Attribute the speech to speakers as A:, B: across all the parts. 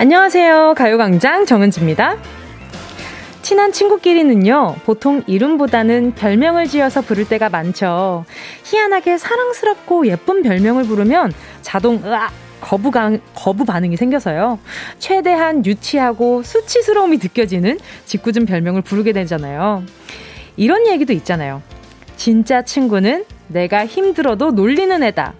A: 안녕하세요. 가요광장 정은지입니다. 친한 친구끼리는요, 보통 이름보다는 별명을 지어서 부를 때가 많죠. 희한하게 사랑스럽고 예쁜 별명을 부르면 자동, 으악! 거부감, 거부 반응이 생겨서요. 최대한 유치하고 수치스러움이 느껴지는 짓궂은 별명을 부르게 되잖아요. 이런 얘기도 있잖아요. 진짜 친구는 내가 힘들어도 놀리는 애다.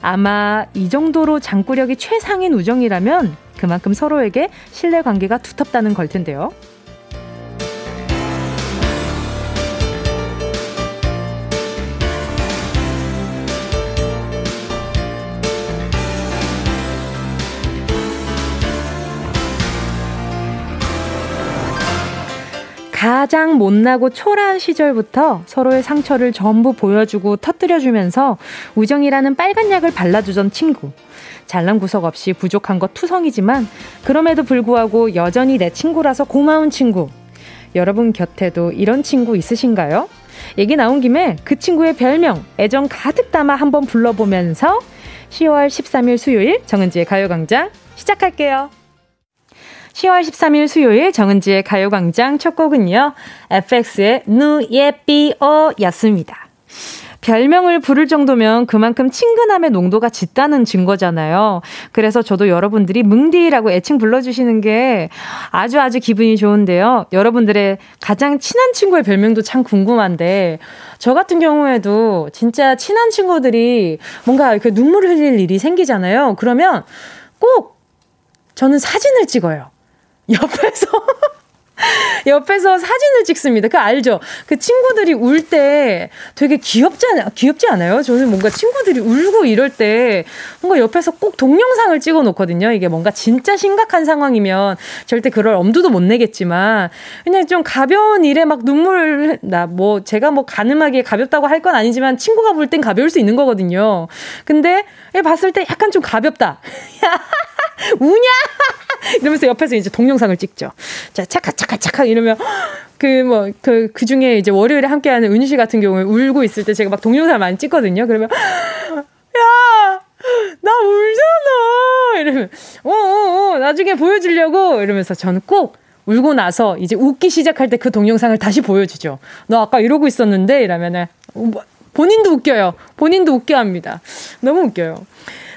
A: 아마 이 정도로 장구력이 최상인 우정이라면 그만큼 서로에게 신뢰 관계가 두텁다는 걸 텐데요. 가장 못나고 초라한 시절부터 서로의 상처를 전부 보여주고 터뜨려주면서 우정이라는 빨간 약을 발라주던 친구. 잘난 구석 없이 부족한 것 투성이지만 그럼에도 불구하고 여전히 내 친구라서 고마운 친구. 여러분 곁에도 이런 친구 있으신가요? 얘기 나온 김에 그 친구의 별명, 애정 가득 담아 한번 불러보면서 10월 13일 수요일 정은지의 가요광장 시작할게요. 10월 13일 수요일 정은지의 가요광장 첫 곡은요. FX의 누예삐어 였습니다. 별명을 부를 정도면 그만큼 친근함의 농도가 짙다는 증거잖아요. 그래서 저도 여러분들이 뭉디라고 애칭 불러주시는 게 아주 아주 기분이 좋은데요. 여러분들의 가장 친한 친구의 별명도 참 궁금한데, 저 같은 경우에도 진짜 친한 친구들이 뭔가 이렇게 눈물을 흘릴 일이 생기잖아요. 그러면 꼭 저는 사진을 찍어요. 옆에서 옆에서 사진을 찍습니다. 그 알죠? 그 친구들이 울 때 되게 귀엽지 않, 귀엽지 않아요? 저는 뭔가 친구들이 울고 이럴 때 뭔가 옆에서 꼭 동영상을 찍어 놓거든요. 이게 뭔가 진짜 심각한 상황이면 절대 그럴 엄두도 못 내겠지만 그냥 좀 가벼운 일에 막 눈물 나 뭐 제가 뭐 가늠하게 가볍다고 할 건 아니지만 친구가 볼 땐 가벼울 수 있는 거거든요. 근데 봤을 때 약간 좀 가볍다. 우냐? 이러면서 옆에서 이제 동영상을 찍죠. 자, 착각, 착각, 착각 이러면 그 뭐, 그, 그 중에 이제 월요일에 함께하는 은유 씨 같은 경우에 울고 있을 때 제가 막 동영상을 많이 찍거든요. 그러면, 야! 나 울잖아! 이러면, 어, 어, 어, 나중에 보여주려고! 이러면서 저는 꼭 울고 나서 이제 웃기 시작할 때 그 동영상을 다시 보여주죠. 너 아까 이러고 있었는데? 이러면은, 뭐, 본인도 웃겨요. 본인도 웃겨 합니다. 너무 웃겨요.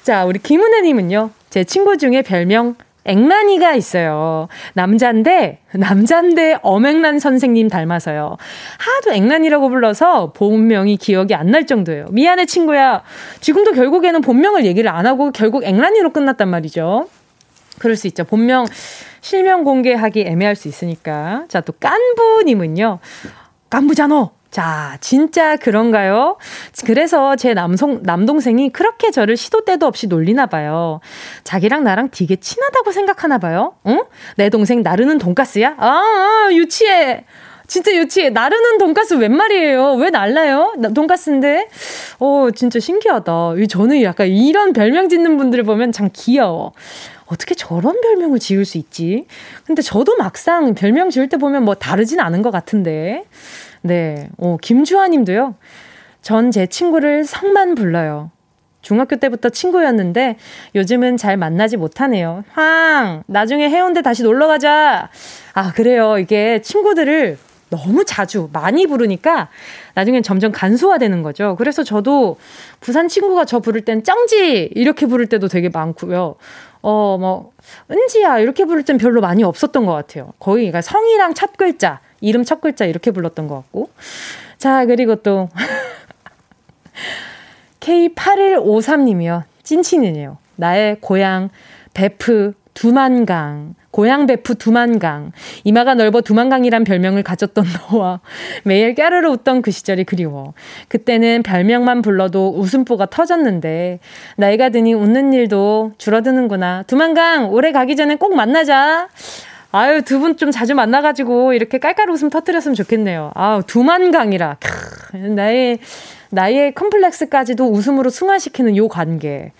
A: 자, 우리 김은혜님은요. 제 친구 중에 별명 앵란이가 있어요. 남잔데, 남잔데 엄앵란 선생님 닮아서요. 하도 앵란이라고 불러서 본명이 기억이 안 날 정도예요. 미안해, 친구야. 지금도 결국에는 본명을 얘기를 안 하고 결국 앵란이로 끝났단 말이죠. 그럴 수 있죠. 본명, 실명 공개하기 애매할 수 있으니까. 자, 또 깐부님은요. 깐부잖아. 자, 진짜 그런가요? 그래서 제 남성, 남동생이 그렇게 저를 시도 때도 없이 놀리나 봐요. 자기랑 나랑 되게 친하다고 생각하나 봐요. 응? 내 동생 나르는 돈가스야? 아, 아 유치해. 진짜 유치해. 나르는 돈가스 웬 말이에요? 왜 날라요? 돈가스인데? 어, 진짜 신기하다. 저는 약간 이런 별명 짓는 분들을 보면 참 귀여워. 어떻게 저런 별명을 지을 수 있지? 근데 저도 막상 별명 지을 때 보면 뭐 다르진 않은 것 같은데. 네. 어, 김주아 님도요. 전 제 친구를 성만 불러요. 중학교 때부터 친구였는데 요즘은 잘 만나지 못하네요. 황! 나중에 해운대 다시 놀러 가자! 아, 그래요. 이게 친구들을 너무 자주 많이 부르니까 나중엔 점점 간소화되는 거죠. 그래서 저도 부산 친구가 저 부를 땐 쩡지 이렇게 부를 때도 되게 많고요. 어, 뭐 은지야 이렇게 부를 땐 별로 많이 없었던 것 같아요. 거의 그러니까 성이랑 첫 글자 이름 첫 글자 이렇게 불렀던 것 같고. 자, 그리고 또 K8153님이요. 찐친이네요. 나의 고향 베프 두만강. 고향 베프 두만강. 이마가 넓어 두만강이란 별명을 가졌던 너와 매일 깨르르 웃던 그 시절이 그리워. 그때는 별명만 불러도 웃음보가 터졌는데 나이가 드니 웃는 일도 줄어드는구나. 두만강 올해 가기 전에 꼭 만나자. 아유, 두 분 좀 자주 만나가지고 이렇게 깔깔 웃음 터뜨렸으면 좋겠네요. 아우, 두만강이라. 크, 나의, 나의 컴플렉스까지도 웃음으로 승화시키는 요 관계.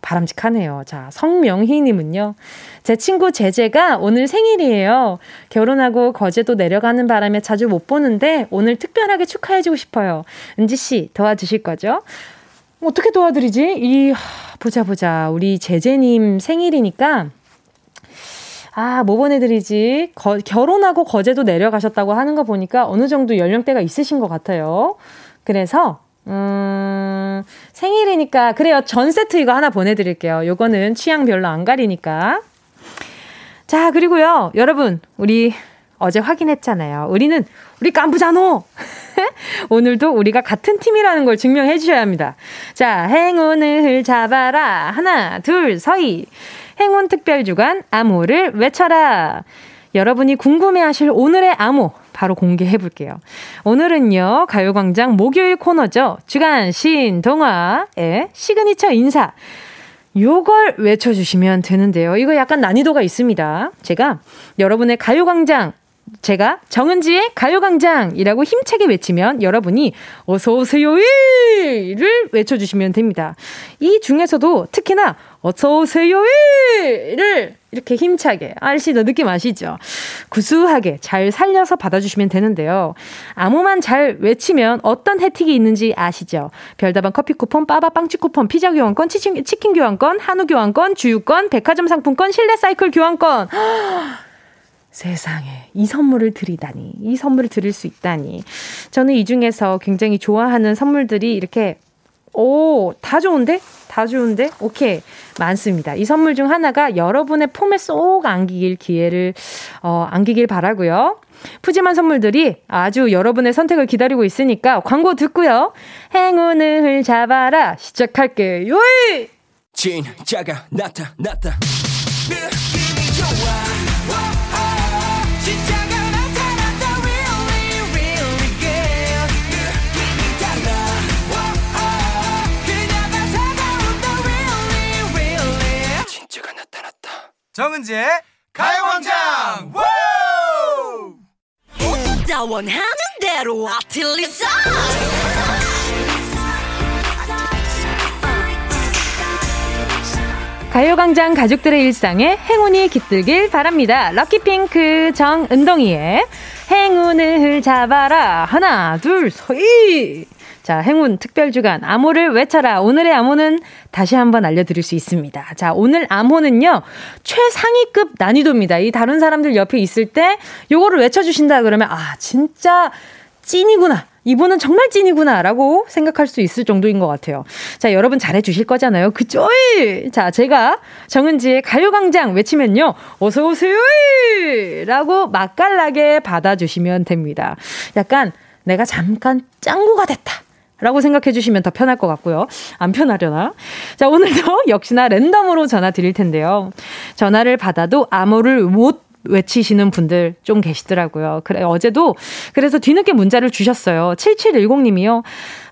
A: 바람직하네요. 자, 성명희님은요. 제 친구 제재가 오늘 생일이에요. 결혼하고 거제도 내려가는 바람에 자주 못 보는데 오늘 특별하게 축하해주고 싶어요. 은지씨, 도와주실 거죠? 어떻게 도와드리지? 이, 보자, 보자. 우리 제재님 생일이니까
B: 아, 뭐 보내드리지? 거, 결혼하고 거제도 내려가셨다고 하는 거 보니까 어느 정도 연령대가 있으신 것 같아요. 그래서, 음, 생일이니까, 그래요. 전 세트 이거 하나 보내드릴게요. 요거는 취향 별로 안 가리니까. 자, 그리고요. 여러분, 우리 어제 확인했잖아요. 우리는, 우리 깜부자노! 오늘도 우리가 같은 팀이라는 걸 증명해 주셔야 합니다. 자, 행운을 잡아라. 하나, 둘, 서희. 행운 특별 주간 암호를 외쳐라. 여러분이 궁금해하실 오늘의 암호 바로 공개해 볼게요. 오늘은요 가요광장 목요일 코너죠. 주간 신동화의 시그니처 인사. 요걸 외쳐주시면 되는데요. 이거 약간 난이도가 있습니다. 제가 여러분의 가요광장 제가 정은지의 가요광장이라고 힘차게 외치면 여러분이 어서오세요를 외쳐주시면 됩니다. 이 중에서도 특히나 어서오세요를 이렇게 힘차게 아시죠? 느낌 아시죠? 구수하게 잘 살려서 받아주시면 되는데요. 아무만 잘 외치면 어떤 혜택이 있는지 아시죠? 별다방 커피 쿠폰, 빠바 빵집 쿠폰, 피자 교환권, 치킨, 치킨 교환권, 한우 교환권, 주유권, 백화점 상품권, 실내 사이클 교환권. 세상에 이 선물을 드리다니 이 선물을 드릴 수 있다니 저는 이 중에서 굉장히 좋아하는 선물들이 이렇게 오 다 좋은데 다 좋은데? 오케이. 많습니다. 이 선물 중 하나가 여러분의 폼에 쏙 안기길 기회를 어 안기길 바라고요. 푸짐한 선물들이 아주 여러분의 선택을 기다리고 있으니까 광고 듣고요. 행운을 잡아라. 시작할게요. 진짜가 나타났다
A: 정은지의 가요광장 원하는 대로 아틀리사 가요광장 가족들의 일상에 행운이 깃들길 바랍니다. 럭키핑크 정은동이의 행운을 잡아라. 하나, 둘, 서이. 자, 행운 특별 주간 암호를 외쳐라. 오늘의 암호는 다시 한번 알려드릴 수 있습니다. 자, 오늘 암호는요, 최상위급 난이도입니다. 이 다른 사람들 옆에 있을 때 요거를 외쳐주신다 그러면, 아, 진짜 찐이구나. 이분은 정말 찐이구나. 라고 생각할 수 있을 정도인 것 같아요. 자, 여러분 잘해주실 거잖아요. 그죠? 자, 제가 정은지의 가요광장 외치면요. 어서오세요! 라고 맛깔나게 받아주시면 됩니다. 약간 내가 잠깐 짱구가 됐다. 라고 생각해 주시면 더 편할 것 같고요. 안 편하려나? 자, 오늘도 역시나 랜덤으로 전화 드릴 텐데요. 전화를 받아도 암호를 못 외치시는 분들 좀 계시더라고요. 그래, 어제도 그래서 뒤늦게 문자를 주셨어요. 7710님이요.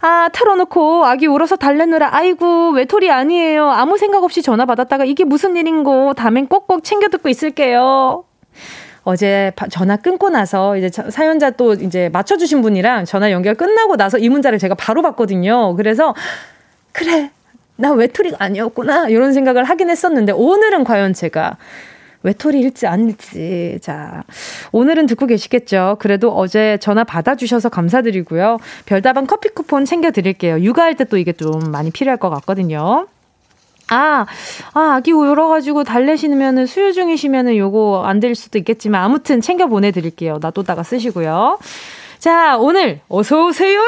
A: 아, 틀어놓고 아기 울어서 달래느라 아이고, 외톨이 아니에요. 아무 생각 없이 전화 받았다가 이게 무슨 일인고, 다음엔 꼭꼭 챙겨 듣고 있을게요. 어제 전화 끊고 나서 이제 사연자 또 이제 맞춰주신 분이랑 전화 연결 끝나고 나서 이 문자를 제가 바로 봤거든요. 그래서 그래 나 외톨이가 아니었구나 이런 생각을 하긴 했었는데 오늘은 과연 제가 외톨이일지 아닐지. 자, 오늘은 듣고 계시겠죠? 그래도 어제 전화 받아주셔서 감사드리고요. 별다방 커피 쿠폰 챙겨드릴게요. 육아할 때 또 이게 좀 많이 필요할 것 같거든요. 아, 아, 아기 울어가지고 달래시면은 수유 중이시면은 요거 안 될 수도 있겠지만 아무튼 챙겨 보내드릴게요. 놔뒀다가 쓰시고요. 자, 오늘 어서오세요!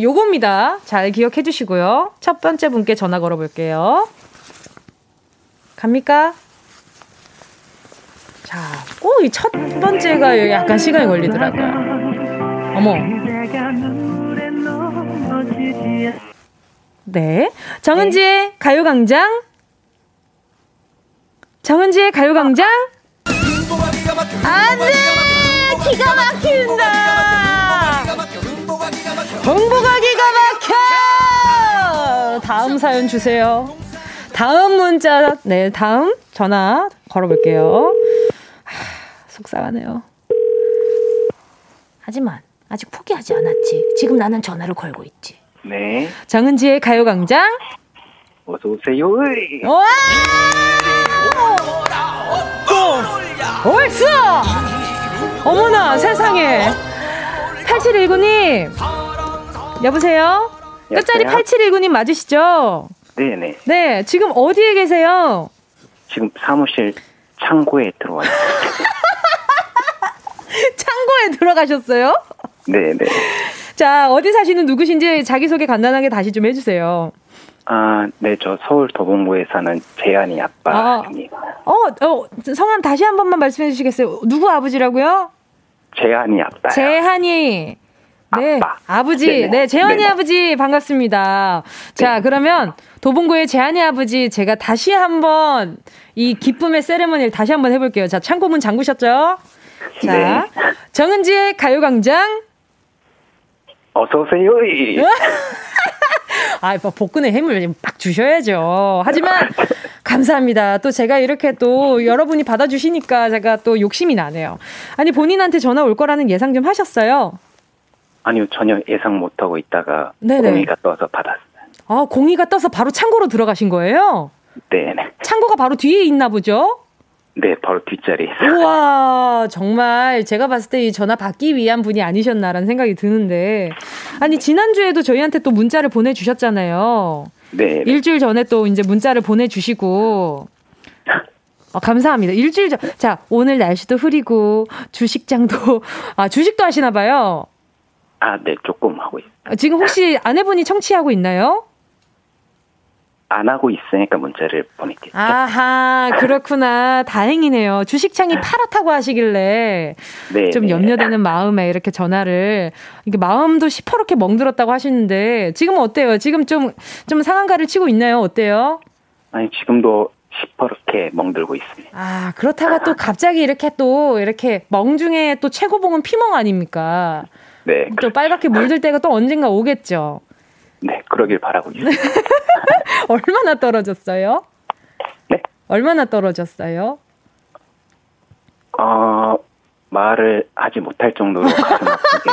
A: 요겁니다. 잘 기억해 주시고요. 첫 번째 분께 전화 걸어 볼게요. 갑니까? 자, 꼭이첫 번째가 약간 시간이 걸리더라고요. 어머. 네. 정은지의 네. 가요광장 정은지의 가요광장? 안 돼! 기가 막힌다! 홍보가 기가 막혀! 다음 사연 주세요. 다음 문자, 네, 다음 전화 걸어볼게요. 하, 속상하네요. 하지만, 아직 포기하지 않았지. 지금 나는 전화를 걸고 있지.
C: 네.
B: 정은지의 가요광장?
C: 어서오세요.
B: 와! 세상에 8719님 여보세요? 끝자리 8719님 맞으시죠?
C: 네네.
B: 네 지금 어디에 계세요?
C: 지금 사무실 창고에 들어와 있어요.
A: 창고에 들어가셨어요?
C: 네, 네.
A: 자, 어디 사시는 누구신지 자기소개 간단하게 다시 좀 해주세요.
C: 아, 네, 저 서울 도봉구에 사는 재한이 아빠입니다.
A: 아, 어, 어, 성함 다시 한 번만 말씀해 주시겠어요? 누구 아버지라고요?
C: 재한이 아빠.
A: 재한이. 네, 아빠. 아버지. 네네. 네, 재환이 네네. 아버지 반갑습니다. 자, 네. 그러면 도봉구의 재한이 아버지 제가 다시 한번 이 기쁨의 세레머니를 다시 한번 해볼게요. 자, 창고문 잠그셨죠? 자, 네. 정은지의 가요광장.
C: 어서오세요.
A: 아, 뭐 복근에 힘을 빡 주셔야죠. 하지만 감사합니다. 또 제가 이렇게 또 여러분이 받아주시니까 제가 또 욕심이 나네요. 아니 본인한테 전화 올 거라는 예상 좀 하셨어요?
C: 아니요, 전혀 예상 못하고 있다가 네네. 공이가 떠서 받았어요.
A: 아, 공이가 떠서 바로 창고로 들어가신 거예요?
C: 네네.
A: 창고가 바로 뒤에 있나 보죠?
C: 네, 바로 뒷자리에
A: 우와, 정말 제가 봤을 때 이 전화 받기 위한 분이 아니셨나라는 생각이 드는데. 아니, 지난주에도 저희한테 또 문자를 보내주셨잖아요.
C: 네.
A: 일주일 전에 또 이제 문자를 보내주시고. 어, 감사합니다. 일주일 전. 자, 오늘 날씨도 흐리고, 주식장도, 아, 주식도 하시나 봐요.
C: 아, 네, 조금 하고 있어요.
A: 아, 지금 혹시 아내분이 청취하고 있나요?
C: 안 하고 있으니까 문자를 보냈겠죠.
A: 아하, 그렇구나. 다행이네요. 주식창이 파랗다고 하시길래 네, 좀 네. 염려되는 마음에 이렇게 전화를 이게 마음도 시퍼렇게 멍들었다고 하시는데 지금 어때요? 지금 좀좀 상한가를 치고 있나요? 어때요?
C: 아니 지금도 시퍼렇게 멍들고 있습니다.
A: 아 그렇다가 또 갑자기 이렇게 또 이렇게 멍 중에 또 최고봉은 피멍 아닙니까?
C: 네.
A: 또 그렇죠. 빨갛게 물들 때가 또 언젠가 오겠죠.
C: 네, 그러길 바라고 있습니다.
A: 얼마나 떨어졌어요?
C: 네?
A: 얼마나 떨어졌어요?
C: 어, 말을 하지 못할 정도로 가슴 아프게.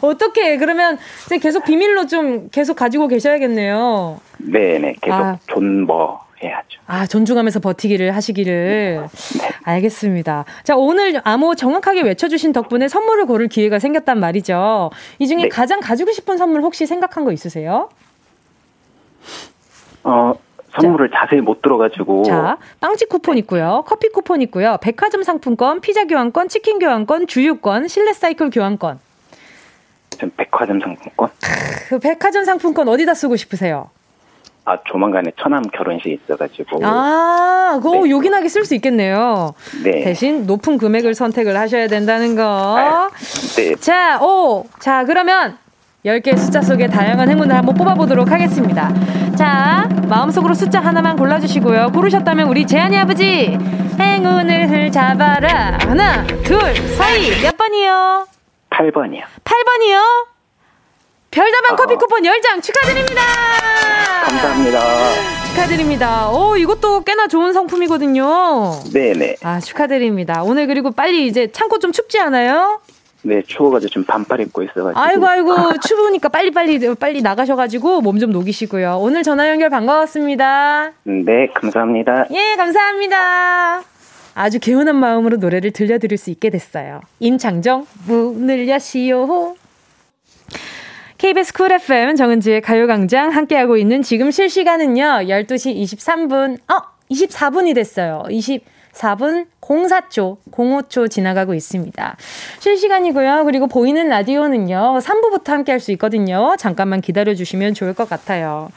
A: 어떻게 그러면 계속 비밀로 좀 계속 가지고 계셔야겠네요.
C: 네 네, 계속 아. 존버 해야죠.
A: 아, 존중하면서 버티기를 하시기를. 네. 알겠습니다. 자, 오늘 암호 정확하게 외쳐주신 덕분에 선물을 고를 기회가 생겼단 말이죠. 이 중에 네. 가장 가지고 싶은 선물 혹시 생각한 거 있으세요?
C: 어, 선물을 자, 세히 못 들어가지고.
A: 자, 빵집 쿠폰 있고요. 커피 쿠폰 있고요. 백화점 상품권, 피자 교환권, 치킨 교환권, 주유권, 실내 사이클 교환권.
C: 전 백화점 상품권?
A: 그 백화점 상품권 어디다 쓰고 싶으세요?
C: 아, 조만간에 처남 결혼식이 있어가지고.
A: 아, 그거 네. 요긴하게 쓸 수 있겠네요. 네. 대신 높은 금액을 선택을 하셔야 된다는 거. 아, 네. 자, 오. 자, 그러면 10개의 숫자 속에 다양한 행운을 한번 뽑아보도록 하겠습니다. 자, 마음속으로 숫자 하나만 골라주시고요. 고르셨다면 우리 재한이 아버지, 행운을 잡아라. 하나, 둘, 사이, 몇 번이요?
C: 8번이요.
A: 8번이요? 별다방 어. 커피 쿠폰 10장 축하드립니다.
C: 감사합니다.
A: 축하드립니다. 오, 이것도 꽤나 좋은 상품이거든요.
C: 네네.
A: 아, 축하드립니다. 오늘 그리고 빨리 이제 창고 좀 춥지 않아요?
C: 네, 추워가지고 지금 반팔 입고 있어가지고.
A: 아이고, 아이고, 추우니까 빨리빨리, 빨리 나가셔가지고 몸 좀 녹이시고요. 오늘 전화 연결 반가웠습니다.
C: 네, 감사합니다.
A: 예, 감사합니다. 아주 개운한 마음으로 노래를 들려드릴 수 있게 됐어요. 임창정, 문을 여시오. KBS 쿨 FM 정은지의 가요광장 함께하고 있는 지금 실시간은요, 12시 23분, 어, 24분이 됐어요. 24분 04초, 05초 지나가고 있습니다. 실시간이고요. 그리고 보이는 라디오는요, 3부부터 함께 할 수 있거든요. 잠깐만 기다려 주시면 좋을 것 같아요.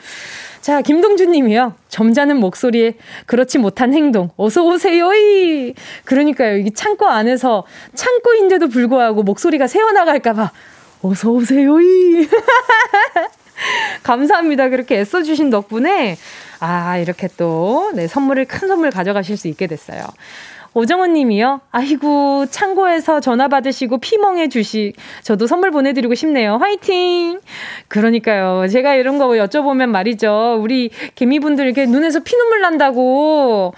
A: 자, 김동준 님이요. 점잖은 목소리에 그렇지 못한 행동. 어서 오세요! 이 그러니까요. 이 창고 안에서 창고인데도 불구하고 목소리가 새어나갈까 봐 어서 오세요. 감사합니다. 그렇게 애써주신 덕분에 아 이렇게 또 네, 선물을 큰 선물 가져가실 수 있게 됐어요. 오정원 님이요. 아이고, 창고에서 전화 받으시고 피멍해 주시. 저도 선물 보내드리고 싶네요. 화이팅! 그러니까요. 제가 이런 거 여쭤보면 말이죠. 우리 개미분들 이렇게 눈에서 피눈물 난다고.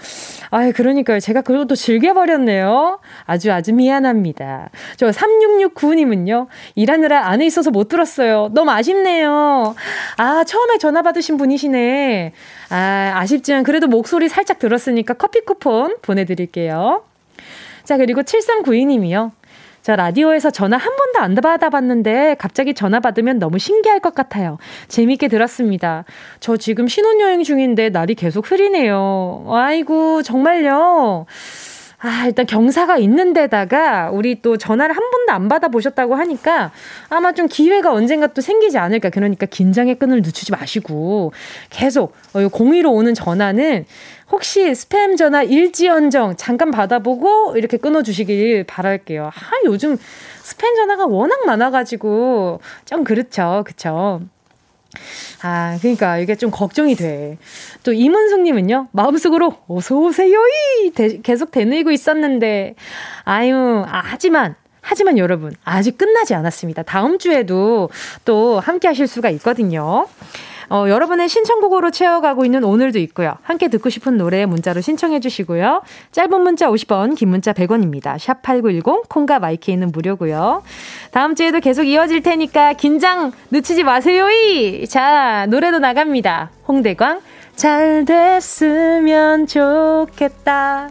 A: 아, 그러니까요. 제가 그것도 즐겨버렸네요. 아주 아주 미안합니다. 저 3669님은요. 일하느라 안에 있어서 못 들었어요. 너무 아쉽네요. 아, 처음에 전화 받으신 분이시네. 아, 아쉽지만 그래도 목소리 살짝 들었으니까 커피 쿠폰 보내드릴게요. 자, 그리고 7392님이요. 자, 라디오에서 전화 한 번도 안 받아봤는데 갑자기 전화 받으면 너무 신기할 것 같아요. 재밌게 들었습니다. 저 지금 신혼여행 중인데 날이 계속 흐리네요. 아이고, 정말요. 아, 일단 경사가 있는 데다가 우리 또 전화를 한 번도 안 받아보셨다고 하니까 아마 좀 기회가 언젠가 또 생기지 않을까. 그러니까 긴장의 끈을 늦추지 마시고 계속 어, 공의로 오는 전화는 혹시 스팸 전화 일지언정 잠깐 받아보고 이렇게 끊어주시길 바랄게요. 아, 요즘 스팸 전화가 워낙 많아가지고 좀 그렇죠. 그쵸. 아, 그러니까 이게 좀 걱정이 돼. 또 이문숙님은요, 마음속으로 어서오세요이! 계속 되뇌이고 있었는데, 아유, 아, 하지만, 하지만 여러분, 아직 끝나지 않았습니다. 다음 주에도 또 함께 하실 수가 있거든요. 어, 여러분의 신청곡으로 채워가고 있는 오늘도 있고요. 함께 듣고 싶은 노래 문자로 신청해 주시고요. 짧은 문자 50원, 긴 문자 100원입니다. 샵 8910, 콩과 마이케이는 무료고요. 다음 주에도 계속 이어질 테니까 긴장 늦추지 마세요이! 자, 노래도 나갑니다. 홍대광, 잘 됐으면 좋겠다.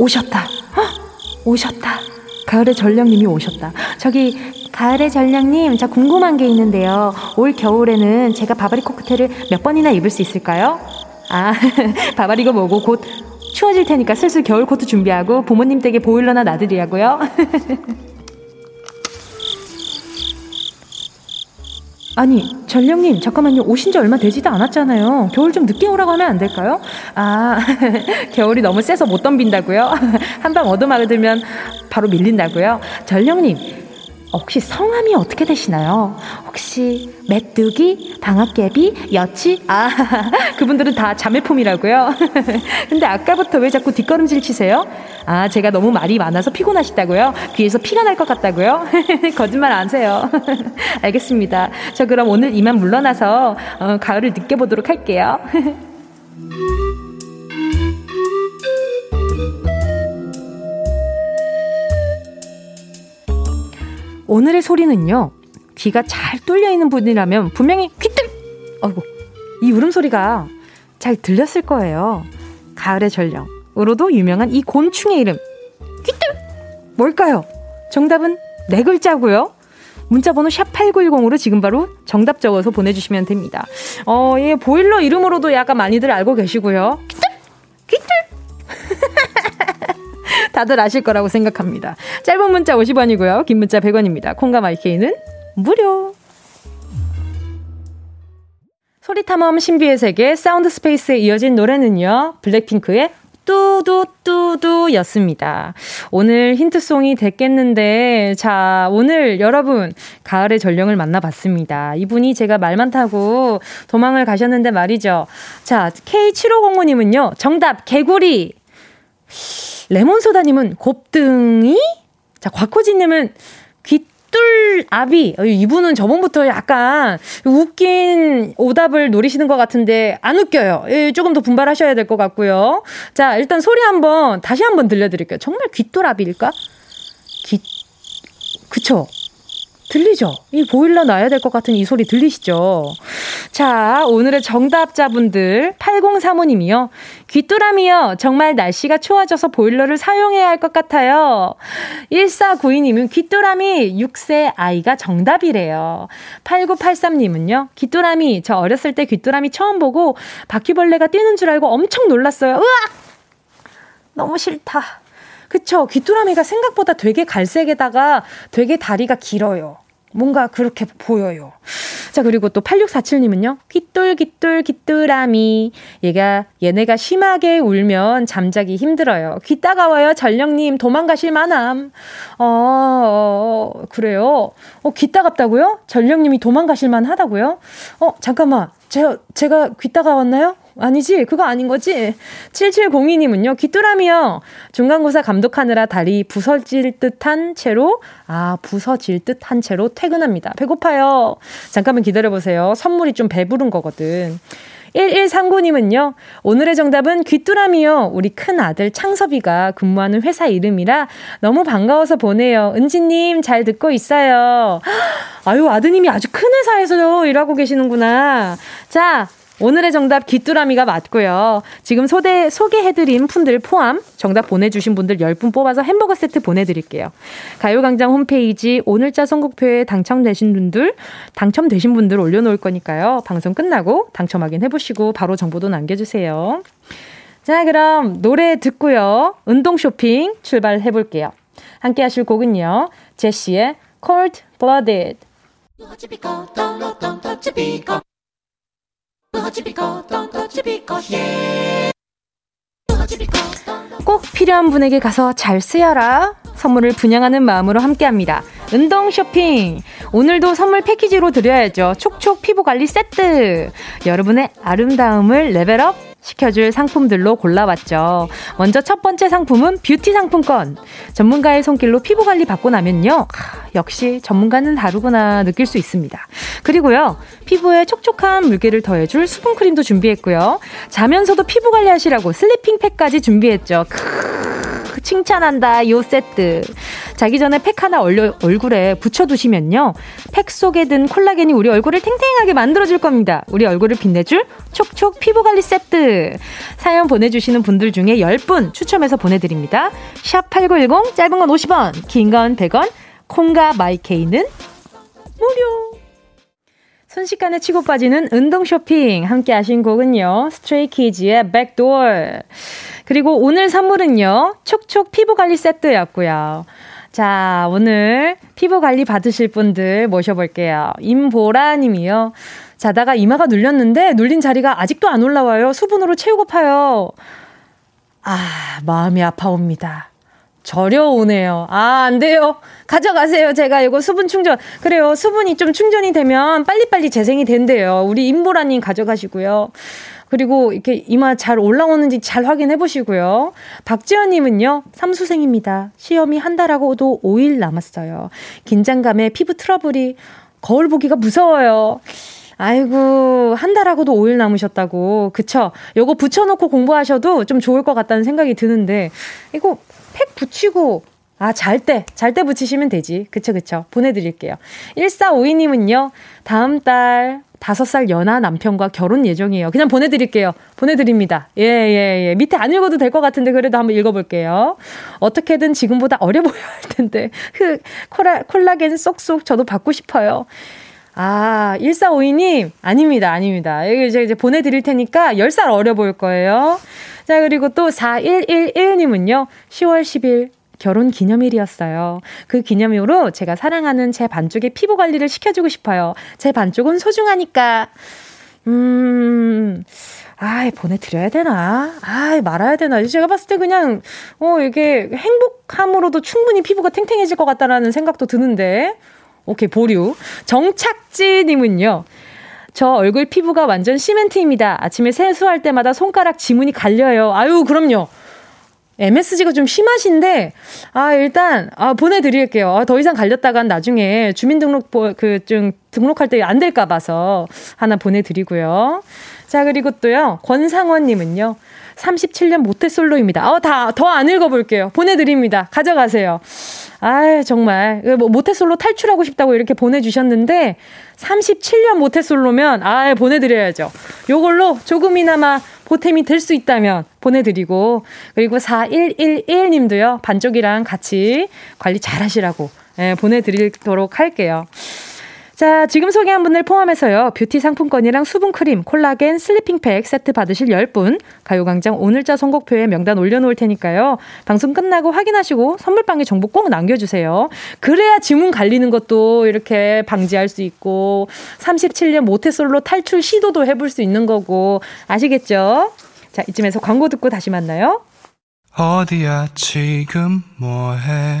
A: 오셨다. 헉, 오셨다. 가을의 전령님이 오셨다. 저기 가을의 전령님, 저 궁금한 게 있는데요. 올 겨울에는 제가 바바리 코크테를 몇 번이나 입을 수 있을까요? 아, 바바리가 뭐고 곧 추워질 테니까 슬슬 겨울 코트 준비하고 부모님 댁에 보일러나 놔드리라고요. 아니, 전령님, 잠깐만요. 오신 지 얼마 되지도 않았잖아요. 겨울 좀 늦게 오라고 하면 안 될까요? 아, 겨울이 너무 세서 못 덤빈다고요? 한방 얻어막으면 바로 밀린다고요? 전령님, 혹시 성함이 어떻게 되시나요? 혹시 메뚜기, 방학개비, 여치? 아, 그분들은 다 자매폼이라고요? 근데 아까부터 왜 자꾸 뒷걸음질 치세요? 아, 제가 너무 말이 많아서 피곤하시다고요? 귀에서 피가 날 것 같다고요? 거짓말 안 세요. 알겠습니다. 저 그럼 오늘 이만 물러나서 어, 가을을 느껴보도록 할게요. 오늘의 소리는요, 귀가 잘 뚫려 있는 분이라면 분명히 귀뜰! 어이구, 이 울음소리가 잘 들렸을 거예요. 가을의 전령으로도 유명한 이 곤충의 이름. 귀뜰! 뭘까요? 정답은 네 글자고요. 문자번호 샵8910으로 지금 바로 정답 적어서 보내주시면 됩니다. 어, 예, 보일러 이름으로도 약간 많이들 알고 계시고요. 귀뜰! 다들 아실 거라고 생각합니다. 짧은 문자 50원이고요. 긴 문자 100원입니다. 콩과 마이케이는 무료. 소리탐험 신비의 세계 사운드 스페이스에 이어진 노래는요. 블랙핑크의 뚜두뚜두였습니다. 오늘 힌트송이 됐겠는데, 자, 오늘 여러분, 가을의 전령을 만나봤습니다. 이분이 제가 말 많다고 도망을 가셨는데 말이죠. 자, K7505님은요, 정답, 개구리. 레몬소다님은 곱등이? 자, 곽호진님은 귀뚜라미. 어, 이분은 저번부터 약간 웃긴 오답을 노리시는 것 같은데 안 웃겨요. 예, 조금 더 분발하셔야 될 것 같고요. 자, 일단 소리 한번 다시 한번 들려드릴게요. 정말 귀뚫아비일까? 귀, 그쵸? 들리죠? 이 보일러 놔야 될 것 같은 이 소리 들리시죠? 자, 오늘의 정답자분들 8035님이요. 귀뚜라미요. 정말 날씨가 추워져서 보일러를 사용해야 할 것 같아요. 1492님은 귀뚜라미 6세 아이가 정답이래요. 8983님은요. 귀뚜라미 저 어렸을 때 귀뚜라미 처음 보고 바퀴벌레가 뛰는 줄 알고 엄청 놀랐어요. 으악! 너무 싫다. 그쵸. 귀뚜라미가 생각보다 되게 갈색에다가 되게 다리가 길어요. 뭔가 그렇게 보여요. 자, 그리고 또 8647님은요. 귀뚤귀뚤 귀뚜라미. 얘가, 얘네가 심하게 울면 잠자기 힘들어요. 귀 따가워요, 전령님. 도망가실 만함. 어, 어 그래요. 어, 귀 따갑다고요? 전령님이 도망가실 만하다고요? 어, 잠깐만. 제가, 제가 귀 따가웠나요? 아니지, 그거 아닌 거지. 7702님은요, 귀뚜라미요. 중간고사 감독하느라 다리 부서질 듯한 채로, 아, 부서질 듯한 채로 퇴근합니다. 배고파요. 잠깐만 기다려보세요. 선물이 좀 배부른 거거든. 1139님은요, 오늘의 정답은 귀뚜라미요. 우리 큰 아들 창섭이가 근무하는 회사 이름이라 너무 반가워서 보내요. 은지님, 잘 듣고 있어요. 아유, 아드님이 아주 큰 회사에서 일하고 계시는구나. 자, 오늘의 정답 귀뚜라미가 맞고요. 지금 소개, 소개해드린 분들 포함 정답 보내주신 분들 10분 뽑아서 햄버거 세트 보내드릴게요. 가요광장 홈페이지 오늘자 선곡표에 당첨되신 분들, 당첨되신 분들 올려놓을 거니까요. 방송 끝나고 당첨 확인해보시고 바로 정보도 남겨주세요. 자, 그럼 노래 듣고요. 운동 쇼핑 출발해볼게요. 함께 하실 곡은요. 제시의 Cold Blooded. 꼭 필요한 분에게 가서 잘 쓰여라. 선물을 분양하는 마음으로 함께 합니다. 운동 쇼핑. 오늘도 선물 패키지로 드려야죠. 촉촉 피부 관리 세트. 여러분의 아름다움을 level up 시켜줄 상품들로 골라봤죠. 먼저 첫 번째 상품은 뷰티 상품권. 전문가의 손길로 피부 관리 받고 나면요. 역시 전문가는 다르구나 느낄 수 있습니다. 그리고요. 피부에 촉촉한 물기를 더해줄 수분크림도 준비했고요. 자면서도 피부 관리하시라고 sleeping 팩까지 준비했죠. 크, 칭찬한다. 요 세트. 자기 전에 팩 하나 얼려, 얼굴에 붙여두시면요. 팩 속에 든 콜라겐이 우리 얼굴을 탱탱하게 만들어줄 겁니다. 우리 얼굴을 빛내줄 촉촉 피부관리 세트. 사연 보내주시는 분들 중에 10분 추첨해서 보내드립니다. 샵 8910, 짧은 건 50원, 긴 건 100원, 콩과 마이케이는 무료. 순식간에 치고 빠지는 운동 쇼핑 함께 하신 곡은요. 스트레이키즈의 Back Door. 그리고 오늘 선물은요. 촉촉 피부 관리 세트였고요. 자, 오늘 피부 관리 받으실 분들 모셔볼게요. 임보라 님이요. 자다가 이마가 눌렸는데 눌린 자리가 아직도 안 올라와요. 수분으로 채우고 파요. 아, 마음이 아파옵니다. 저려오네요. 아, 안 돼요. 가져가세요. 제가 이거 수분 충전. 그래요. 수분이 좀 충전이 되면 빨리빨리 재생이 된대요. 우리 임보라님 가져가시고요. 그리고 이렇게 이마 잘 올라오는지 잘 확인해 보시고요. 박지연님은요, 삼수생입니다. 시험이 한 달하고도 5일 남았어요. 긴장감에 피부 트러블이 거울 보기가 무서워요. 아이고, 한 달하고도 5일 남으셨다고. 그쵸? 요거 붙여놓고 공부하셔도 좀 좋을 것 같다는 생각이 드는데, 이거 팩 붙이고, 아, 잘 때, 잘 때 붙이시면 되지. 그쵸, 그쵸. 보내드릴게요. 1452님은요, 다음 달 다섯 살 연하 남편과 결혼 예정이에요. 그냥 보내드릴게요. 보내드립니다. 예, 예, 예. 밑에 안 읽어도 될 것 같은데 그래도 한번 읽어볼게요. 어떻게든 지금보다 어려 보여야 할 텐데. 그, 콜라, 콜라겐 쏙쏙 저도 받고 싶어요. 아, 1452님, 아닙니다, 아닙니다. 여기 이제 보내드릴 테니까 10살 어려 보일 거예요. 자, 그리고 또 4111님은요, 10월 10일 결혼 기념일이었어요. 그 기념으로 제가 사랑하는 제 반쪽의 피부 관리를 시켜주고 싶어요. 제 반쪽은 소중하니까. 음, 아이, 보내드려야 되나? 아이, 말아야 되나? 제가 봤을 때 그냥, 어, 이게 행복함으로도 충분히 피부가 탱탱해질 것 같다라는 생각도 드는데. 오케이, 보류. 정착지님은요. 저 얼굴 피부가 완전 시멘트입니다. 아침에 세수할 때마다 손가락 지문이 갈려요. 아유, 그럼요. MSG가 좀 심하신데, 아, 일단, 아, 보내드릴게요. 아, 더 이상 갈렸다간 나중에 주민등록, 그, 좀, 등록할 때 안 될까 봐서 하나 보내드리고요. 자, 그리고 또요, 권상원님은요, 37년 모태솔로입니다. 어, 다, 더 안 읽어볼게요. 보내드립니다. 가져가세요. 아유, 정말. 뭐, 모태솔로 탈출하고 싶다고 이렇게 보내주셨는데, 37년 모태솔로면, 아 보내드려야죠. 요걸로 조금이나마 보탬이 될 수 있다면 보내드리고, 그리고 4111님도요, 반쪽이랑 같이 관리 잘 하시라고, 예, 보내드리도록 할게요. 자, 지금 소개한 분들 포함해서요. 뷰티 상품권이랑 수분크림, 콜라겐, 슬리핑팩 세트 받으실 10분 가요광장 오늘자 선곡표에 명단 올려놓을 테니까요. 방송 끝나고 확인하시고 선물방에 정보 꼭 남겨주세요. 그래야 지문 갈리는 것도 이렇게 방지할 수 있고 37년 모태솔로 탈출 시도도 해볼 수 있는 거고 아시겠죠? 자, 이쯤에서 광고 듣고 다시 만나요.
D: 어디야 지금 뭐해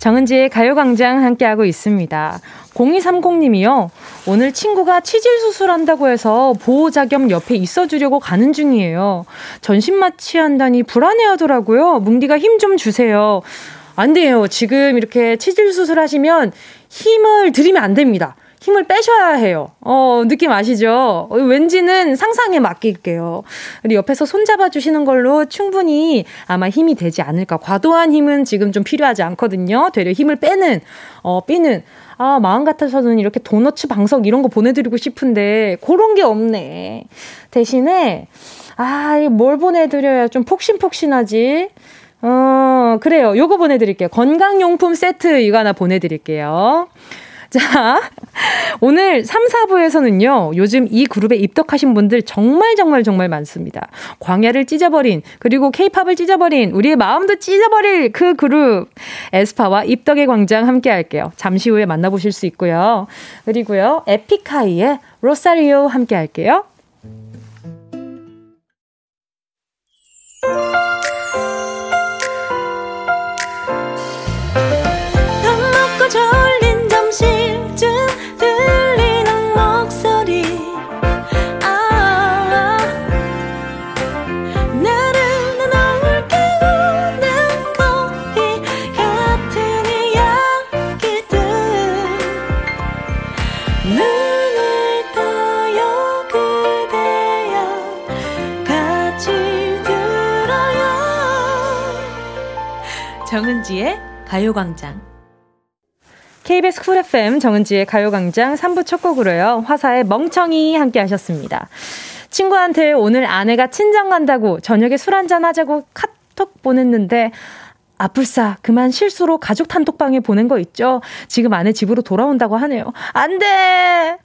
A: 정은지의 가요광장 함께하고 있습니다. 0230님이요. 오늘 친구가 치질 수술한다고 해서 보호자 겸 옆에 있어주려고 가는 중이에요. 전신 마취한다니 불안해하더라고요. 뭉디가 힘 좀 주세요. 안 돼요. 지금 이렇게 치질 수술하시면 힘을 들이면 안 됩니다. 힘을 빼셔야 해요. 어, 느낌 아시죠? 어, 왠지는 상상에 맡길게요. 우리 옆에서 손잡아 주시는 걸로 충분히 아마 힘이 되지 않을까. 과도한 힘은 지금 좀 필요하지 않거든요. 되려 힘을 빼는, 어, 삐는. 아, 마음 같아서는 이렇게 도너츠 방석 이런 거 보내드리고 싶은데, 그런 게 없네. 대신에, 아, 뭘 보내드려야 좀 폭신폭신하지? 어, 그래요. 요거 보내드릴게요. 건강용품 세트 이거 하나 보내드릴게요. 자, 오늘 3, 4부에서는요, 요즘 이 그룹에 입덕하신 분들 정말 정말 정말 많습니다. 광야를 찢어버린, 그리고 케이팝을 찢어버린, 우리의 마음도 찢어버릴 그 그룹, 에스파와 입덕의 광장 함께 할게요. 잠시 후에 만나보실 수 있고요. 그리고요, 에픽하이의 로사리오 함께 할게요. 정은지의 가요광장. KBS 쿨 FM 정은지의 가요광장 3부 첫 곡으로요. 화사의 멍청이 함께 하셨습니다. 친구한테 오늘 아내가 친정 간다고 저녁에 술 한잔 하자고 카톡 보냈는데 아뿔싸 그만 실수로 가족 단톡방에 보낸 거 있죠? 지금 아내 집으로 돌아온다고 하네요. 안 돼!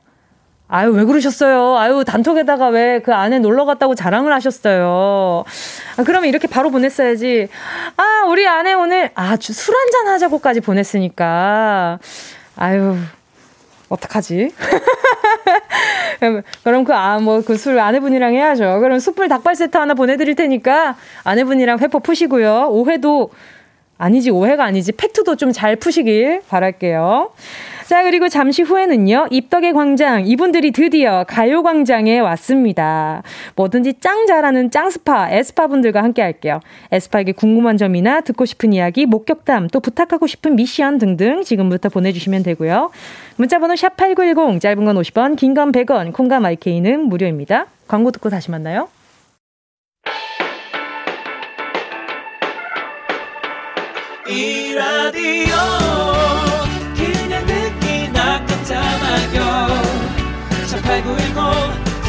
A: 아유, 왜 그러셨어요? 아유, 단톡에다가 왜 그 안에 놀러 갔다고 자랑을 하셨어요? 아, 그러면 이렇게 바로 보냈어야지. 아, 우리 아내 오늘, 아, 술 한잔 하자고까지 보냈으니까. 아유, 어떡하지? 그럼 그, 아, 뭐, 그 술 아내분이랑 해야죠. 그럼 숯불 닭발 세트 하나 보내드릴 테니까 아내분이랑 회포 푸시고요. 오해도, 아니지, 오해가 아니지. 팩트도 좀 잘 푸시길 바랄게요. 자, 그리고 잠시 후에는요, 입덕의 광장, 이분들이 드디어 가요광장에 왔습니다. 뭐든지 짱 잘하는 짱스파, 에스파 분들과 함께 할게요. 에스파에게 궁금한 점이나 듣고 싶은 이야기, 목격담, 또 부탁하고 싶은 미션 등등 지금부터 보내주시면 되고요. 문자번호 샵8910, 짧은 건 50원, 긴 건 100원, 콩과 마이케이는 무료입니다. 광고 듣고 다시 만나요. 이 라디오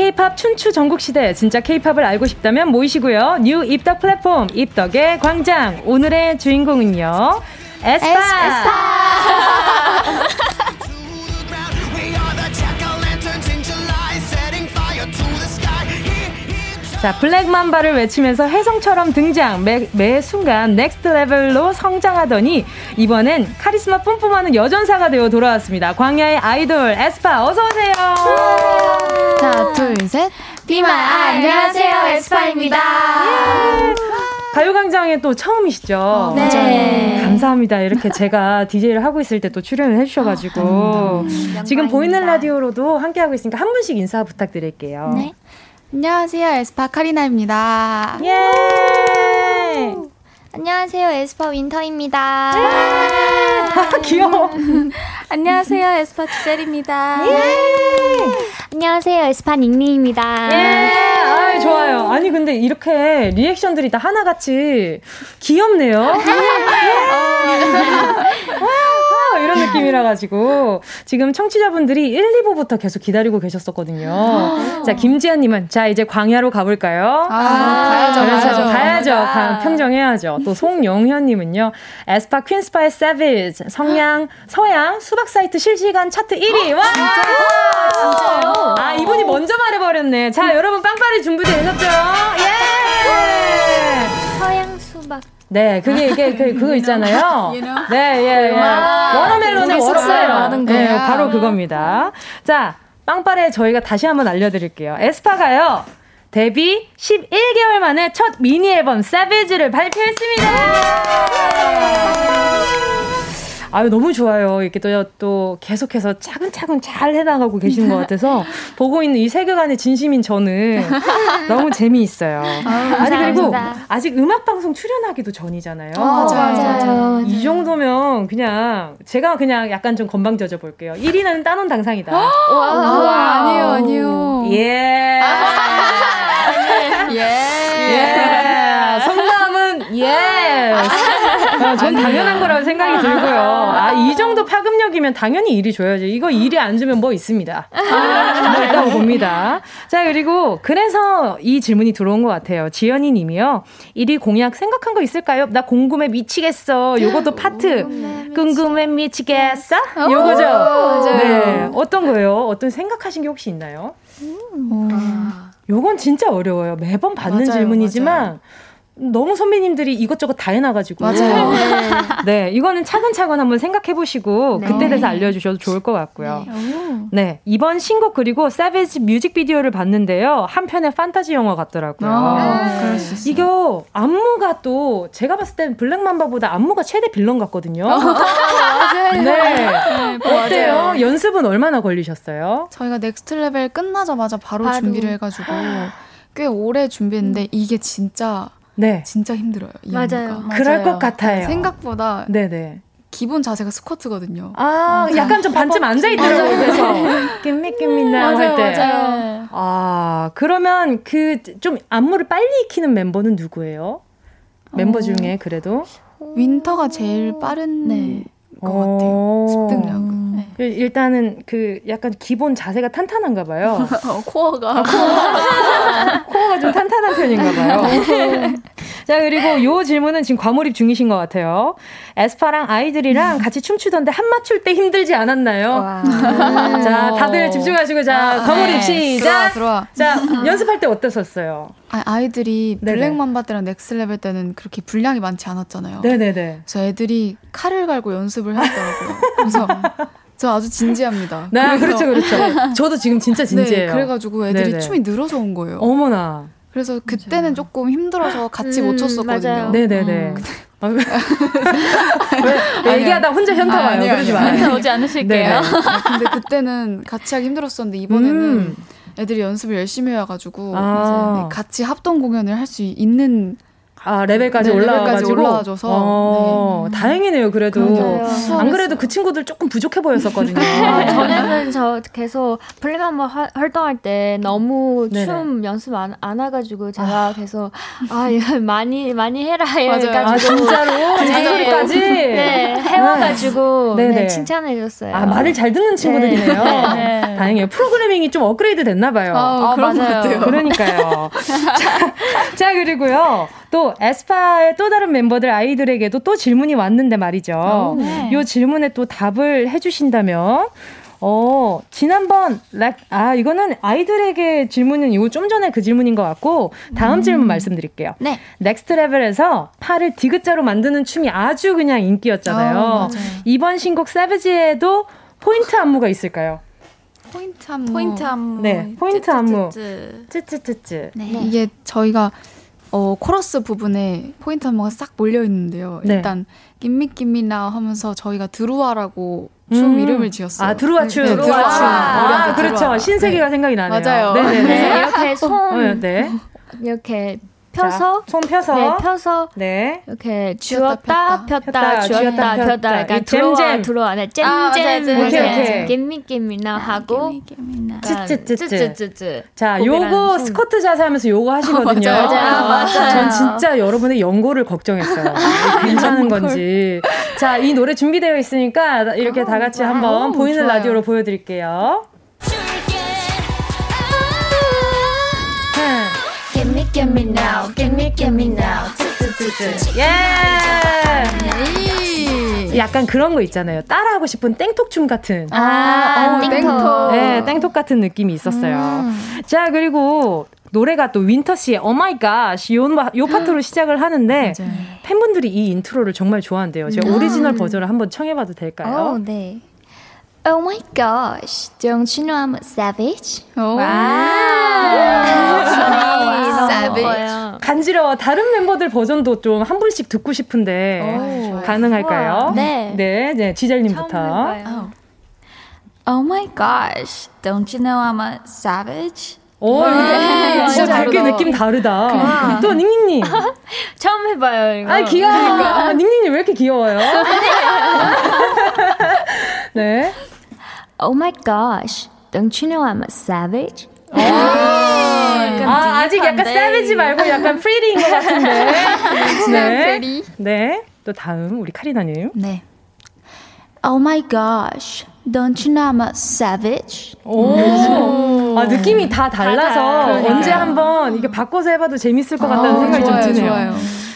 A: K-팝 춘추 전국 시대 진짜 K-팝을 알고 싶다면 모이시고요. new 입덕 플랫폼 입덕의 광장 오늘의 주인공은요. 에스파. 에스파. 자, Black Mamba를 외치면서 혜성처럼 등장. 매, 매 순간 next level로 성장하더니 이번엔 카리스마 뿜뿜하는 여전사가 되어 돌아왔습니다. 광야의 아이돌 에스파 어서 오세요.
E: 자, 둘, 셋. 비마 안녕하세요. 에스파입니다. 예.
A: 가요광장에 또 처음이시죠? 어,
E: 네. 네.
A: 감사합니다. 이렇게 제가 DJ를 하고 있을 때 또 출연을 해주셔가지고. 아, 음, 지금 보이는 라디오로도 함께하고 있으니까 한 분씩 인사 부탁드릴게요. 네.
E: 안녕하세요. 에스파 카리나입니다.
F: 예! 안녕하세요. 에스파 윈터입니다.
A: 예! 귀여워.
F: 안녕하세요. 에스파 주젤입니다. 예! 안녕하세요. 에스파 닝닝입니다.
A: 예! 아, 좋아요. 아니 근데 이렇게 리액션들이 다 하나같이 귀엽네요. 이런 느낌이라 가지고 지금 청취자분들이 1, 2부부터 계속 기다리고 계셨었거든요. 아. 자, 김지아님은 자 이제 광야로 가 볼까요?
E: 아, 가야죠,
A: 가야죠, 가야죠. 가, 평정해야죠. 또 송영현 님은요, 에스파 퀸스파의 Savage 성양 서양 수박 사이트 실시간 차트 1위. 와,
F: 진짜요?
A: 아 이분이 먼저 말해 버렸네. 자, 여러분 빵빠레 준비되셨죠? 예.
F: 서양 수박.
A: 네, 그게 이게 그 그거 있잖아요. 네, 예, 예. watermelon의 watermelon. 네, 바로 그겁니다. 자, 빵빠레 저희가 다시 한번 알려드릴게요. 에스파가요. 데뷔 11개월 만에 첫 미니 앨범 Savage를 발표했습니다. 아유, 너무 좋아요. 이렇게 또, 또 계속해서 차근차근 잘 해나가고 계시는 것 같아서 보고 있는 이 세계관의 진심인 저는 너무 재미있어요. 아 니, 그리고 아직 음악 방송 출연하기도 전이잖아요. 어,
F: 맞아요. 맞아요.
A: 이 정도면 그냥 제가 그냥 약간 좀 건방져져 볼게요. 1위는 따놓은 당상이다. 와,
E: 아,
A: 전 당연한 거라고 생각이 들고요. 아, 이 정도 파급력이면 당연히 일이 줘야죠. 이거 일이 안 주면 뭐 있습니다. 아, 뭐 있다고 봅니다. 자, 그리고 그래서 이 질문이 들어온 것 같아요. 지연이 님이요. 1위 공약 생각한 거 있을까요? 나 궁금해 미치겠어. 요것도 파트. 궁금해 미치겠어? 요거죠? 맞아요. 네. 어떤 거예요? 어떤 생각하신 게 혹시 있나요? 음. 요건 진짜 어려워요. 매번 받는 맞아요, 질문이지만 맞아요. 너무 선배님들이 이것저것 다 해놔가지고.
E: 맞아요. 네.
A: 네. 이거는 차근차근 한번 생각해보시고, 네. 그때 돼서 알려주셔도 좋을 것 같고요. 네. 네. 이번 신곡 그리고 Savage 뮤직비디오를 봤는데요. 한편의 판타지 영화 같더라고요.
E: 아.
A: 이거 안무가 또, 제가 봤을 땐 Black Mamba보다 안무가 최대 빌런 같거든요. 어,
E: 맞아요.
A: 네. 네 어때요? 맞아요. 연습은 얼마나 걸리셨어요?
E: 저희가 Next Level 끝나자마자 바로, 바로. 준비를 해가지고, 꽤 오래 준비했는데, 음. 이게 진짜 네. 진짜 힘들어요.
F: 맞아요.
A: 그럴 맞아요. 것 같아요.
E: 생각보다
A: 네네.
E: 기본 자세가 스쿼트거든요.
A: 아, 아 약간 좀 반쯤 앉아 있더라고요. 그래서 김미김미나 할 때.
E: 맞아요.
A: 아, 그러면 그 좀 안무를 빨리 익히는 멤버는 누구예요? 멤버 어... 중에 그래도
E: 윈터가 제일 빠른 네. 것 같아요. 습득력.
A: 네. 그 일단은 그 약간 기본 자세가 탄탄한가 봐요.
E: 어, 코어가. 아,
A: 코어가. 코어가 좀 탄탄한 편인가 봐요. 자, 그리고 요 질문은 지금 과몰입 중이신 것 같아요. 에스파랑 아이들이랑 같이 춤추던데 한 맞출 때 힘들지 않았나요? 음. 자, 다들 집중하시고 자, 아, 과몰입 네. 시작.
E: 들어와, 들어와.
A: 자, 연습할 때 어땠었어요?
E: 아, 아이들이 블랙맘바 때랑 넥슬레벨 때는 그렇게 분량이 많지 않았잖아요.
A: 네네네.
E: 그래서 애들이 칼을 갈고 연습을 했더라고요. 그래서 저 아주 진지합니다.
A: 네, 그렇죠, 그렇죠. 저도 지금 진짜 진지해요.
E: 네, 그래가지고 애들이 네네. 춤이 늘어서 온 거예요.
A: 어머나.
E: 그래서 그때는 맞아요. 조금 힘들어서 같이 음, 못 췄었거든요.
A: 네네네. 음. 왜, 얘기하다 혼자 현타 아, 와요. 그러지 마요.
F: 현타 오지 않으실게요.
E: 아, 근데 그때는 같이 하기 힘들었었는데 이번에는 음. 애들이 연습을 열심히 해와가지고 아. 같이 합동 공연을 할 수 있는
A: 아 레벨까지 네, 올라와가지고
E: 올라와줘서
A: 어, 네. 다행이네요. 그래도 그러게요. 안 그래도 그 친구들 조금 부족해 보였었거든요. 아,
F: 전에는 저 계속 플리멤버 활동할 때 너무 네네. 춤 연습 안, 안 해가지고 제가 아. 계속 아 많이 많이 해라
A: 해가지고 아, 진짜로 잔소리까지
F: 네 해와가지고 네, 네, 칭찬해줬어요.
A: 아 말을 잘 듣는 친구들이네요. 네. 네. 다행이에요. 프로그래밍이 좀 업그레이드 됐나 봐요.
E: 아, 그런 것 같아요.
A: 그러니까요. 자, 자 그리고요. 또 에스파의 또 다른 멤버들 아이들에게도 또 질문이 왔는데 말이죠. 오, 네. 요 질문에 또 답을 해주신다면 어, 지난번, 렉, 아, 이거는 아이들에게 질문은 이거 좀 전에 그 질문인 것 같고, 다음 음. 질문 말씀드릴게요. 네. Next Level에서 팔을 디귿자로 만드는 춤이 아주 그냥 인기였잖아요. 어, 이번 신곡 Savage에도 포인트 안무가 있을까요?
E: 포인트 안무.
B: 포인트 안무.
A: 네, 포인트 안무. 쯔쯔쯔쯔.
E: 네. 이게 저희가 어, 코러스 부분에 포인트 안무가 싹 몰려 있는데요. 네. 일단 김미김미나 하면서 저희가 드루아라고 춤 음. 이름을 지었어요.
A: 아 드루아 춤. 네, 드루아 춤. 아, 그렇죠. 신세계가 네. 생각이 나네요.
E: 맞아요.
F: 네네네. 네, 이렇게 손 어, 네. 이렇게 펴서?
A: 자, 손 펴서.
F: 네, 펴서. 네. 이렇게 쥐었다 폈다 쥐었다 폈다. 약간 들어와 들어와. 네 잼잼 아, 오케이 겜미 겜미나 하고
A: 찌찌찌찌 자 요거 스쿼트 자세 하면서 요거 하시거든요.
F: 맞아요. 맞아요. 맞아요.
A: 전 진짜 여러분의 연고를 걱정했어요. 괜찮은 건지. 자 이 노래 준비되어 있으니까 이렇게 다 같이 한번 보이는 라디오로 보여드릴게요
F: me now, get me, get me now. 예.
A: 약간 그런 거 있잖아요. 따라하고 싶은 땡톡춤 같은.
F: 아, 아 땡톡.
A: 네, 땡톡 같은 느낌이 있었어요. 음. 자, 그리고 노래가 또 윈터 씨의 oh my god, 요, 요 파트로 시작을 하는데 맞아요. 팬분들이 이 intro를 정말 좋아한대요. 제가 음. 오리지널 버전을 한번 청해봐도 될까요?
F: 오, 네. Oh my gosh, don't you know I'm a savage? 오.
A: savage. 간지러워. 다른 멤버들 버전도 좀 한 분씩 듣고 싶은데 오, 가능할까요?
F: 네.
A: 네, 네, 지젤님부터.
F: Oh my gosh, don't you know I'm a savage?
A: 오, 네. 진짜 되게 느낌 다르다. 또 닝닝님.
F: 처음 해봐요, 이거.
A: 아, 귀여워. 아, 닝닝님 왜 이렇게 귀여워요? 네.
F: Oh my gosh, don't you know I'm a savage?
A: 아, 아직 약간 savage 말고 약간 pretty인 것 같은데. 네. 네. 또 다음 우리 카리나님.
E: 네. Oh my gosh, don't you know I'm a savage?
A: 오, 아, 느낌이 다 달라서 다 언제 한번 이게 바꿔서 해봐도 재밌을 것 같다는 아, 생각이 좋아요, 좀 드네요. 좋아요.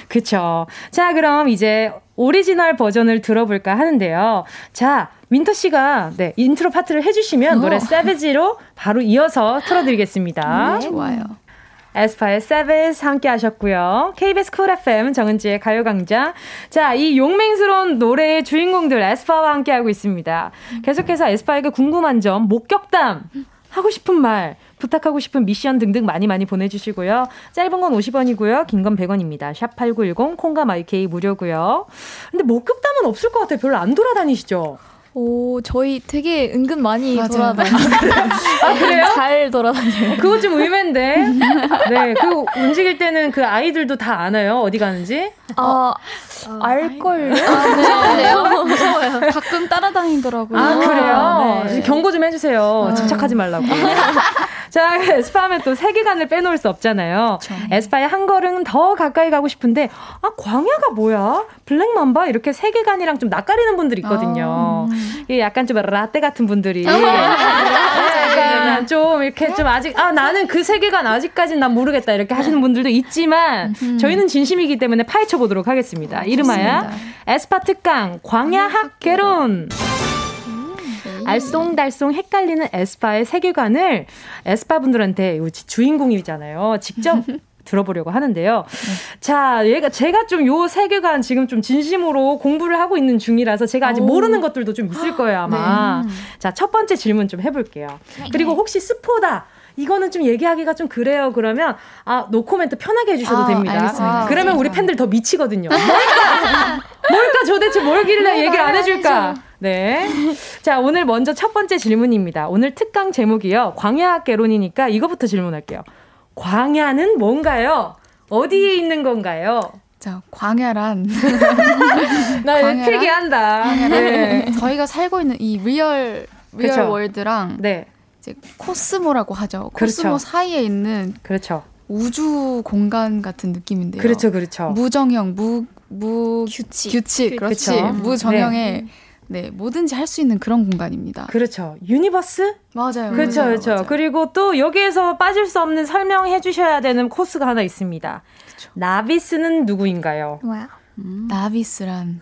A: 그쵸. 자, 그럼 이제 오리지널 버전을 들어볼까 하는데요. 자, 윈터 씨가 네, 인트로 파트를 해주시면 오. 노래 Savage로 바로 이어서 틀어드리겠습니다.
E: 네, 좋아요.
A: 에스파의 Savage 함께 하셨고요. KBS 쿨 FM 정은지의 가요광장. 자, 이 용맹스러운 노래의 주인공들 에스파와 함께 하고 있습니다. 계속해서 에스파에게 궁금한 점, 목격담, 하고 싶은 말, 부탁하고 싶은 미션 등등 많이 많이 보내주시고요. 짧은 건 50원이고요. 긴 건 100원입니다. 샵 8910, 콩과 마이케이 무료고요. 근데 목격담은 없을 것 같아요. 별로 안 돌아다니시죠?
E: 오, 저희 되게 은근 많이 돌아다녀요.
A: 아, 그래요?
E: 잘 돌아다녀요.
A: 그거 좀 의외인데. 네, 그 움직일 때는 그 아이들도 다 아나요? 어디 가는지?
E: 어, 어 알걸요? 아, 네. 무서워요. 가끔 따라다니더라고요.
A: 아, 그래요? 네. 경고 좀 해주세요. 아. 집착하지 말라고. 자, 에스파 하면 또 세계관을 빼놓을 수 없잖아요. 그쵸. 에스파의 한 걸음 더 가까이 가고 싶은데, 아, 광야가 뭐야? 블랙맘바? 이렇게 세계관이랑 좀 낯가리는 분들이 있거든요. 아. 약간 좀 라떼 같은 분들이. 아. 네, 약간 좀 이렇게 좀 아직, 아, 나는 그 세계관 아직까진 난 모르겠다. 이렇게 하시는 분들도 있지만, 저희는 진심이기 때문에 파헤쳐 보도록 하겠습니다. 이름하여 에스파 특강 광야학 개론. 알쏭달쏭 헷갈리는 에스파의 세계관을 에스파 분들한테 주인공이잖아요. 직접 들어보려고 하는데요. 네. 자, 얘가 제가 좀 요 세계관 지금 좀 진심으로 공부를 하고 있는 중이라서 제가 아직 오. 모르는 것들도 좀 있을 거예요, 아마. 네. 자, 첫 번째 질문 좀 해볼게요. 네. 그리고 혹시 스포다. 이거는 좀 얘기하기가 좀 그래요. 그러면 아 노코멘트 편하게 해주셔도 아, 됩니다.
E: 알겠습니다.
A: 그러면 우리 팬들 더 미치거든요. 뭘까? 뭘까 도대체 뭘길래 얘기를 안 해줄까? 네. 자, 오늘 먼저 첫 번째 질문입니다. 오늘 특강 제목이요. 광야학 개론이니까 이거부터 질문할게요. 광야는 뭔가요? 어디에 있는 건가요?
E: 자, 광야란.
A: 나 필기한다.
E: 네. 저희가 살고 있는 이 real real 그쵸. world랑 네. 이제 코스모라고 하죠. 코스모 그렇죠. 사이에 있는
A: 그렇죠.
E: 우주 공간 같은 느낌인데요.
A: 그렇죠, 그렇죠.
E: 무정형, 무, 무 규칙, 규칙, 그렇지. 그렇죠. 무정형의 네. 네, 뭐든지 할 수 있는 그런 공간입니다.
A: 그렇죠. universe?
E: 맞아요.
A: 그렇죠, 맞아요, 그렇죠. 맞아요. 그리고 또 여기에서 빠질 수 없는 설명해 주셔야 되는 코스가 하나 있습니다. 그렇죠. 나비스는 누구인가요?
E: 와우. 음. 나비스란.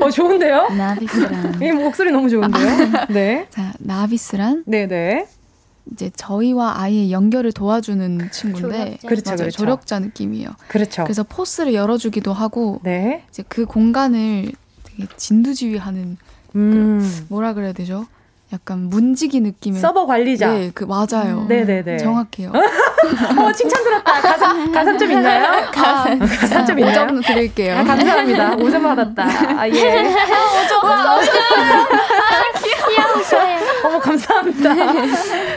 A: 어, 좋은데요?
E: 나비스란.
A: 이 목소리 너무 좋은데요? 네.
E: 자, 나비스란.
A: 네네. 네.
E: 이제 저희와 아이의 연결을 도와주는 친구인데
A: 조력자. 그렇죠, 맞아요. 그렇죠.
E: 조력자 느낌이에요.
A: 그렇죠.
E: 그래서 P.O.S를 열어주기도 하고 네. 이제 그 공간을 되게 진두지휘하는 음. 그 뭐라 그래야 되죠? 약간 문지기 느낌의
A: 서버 관리자.
E: 네, 그 맞아요.
A: 음. 네네 네.
E: 정확해요.
A: 어, 칭찬 들었다. 가산 가산점 있나요?
E: 가산 아, 가산점 있나요? 5점 드릴게요.
A: 아, 감사합니다. 5점 받았다. 아, 예. 5 귀여우셔요. 어머 감사합니다.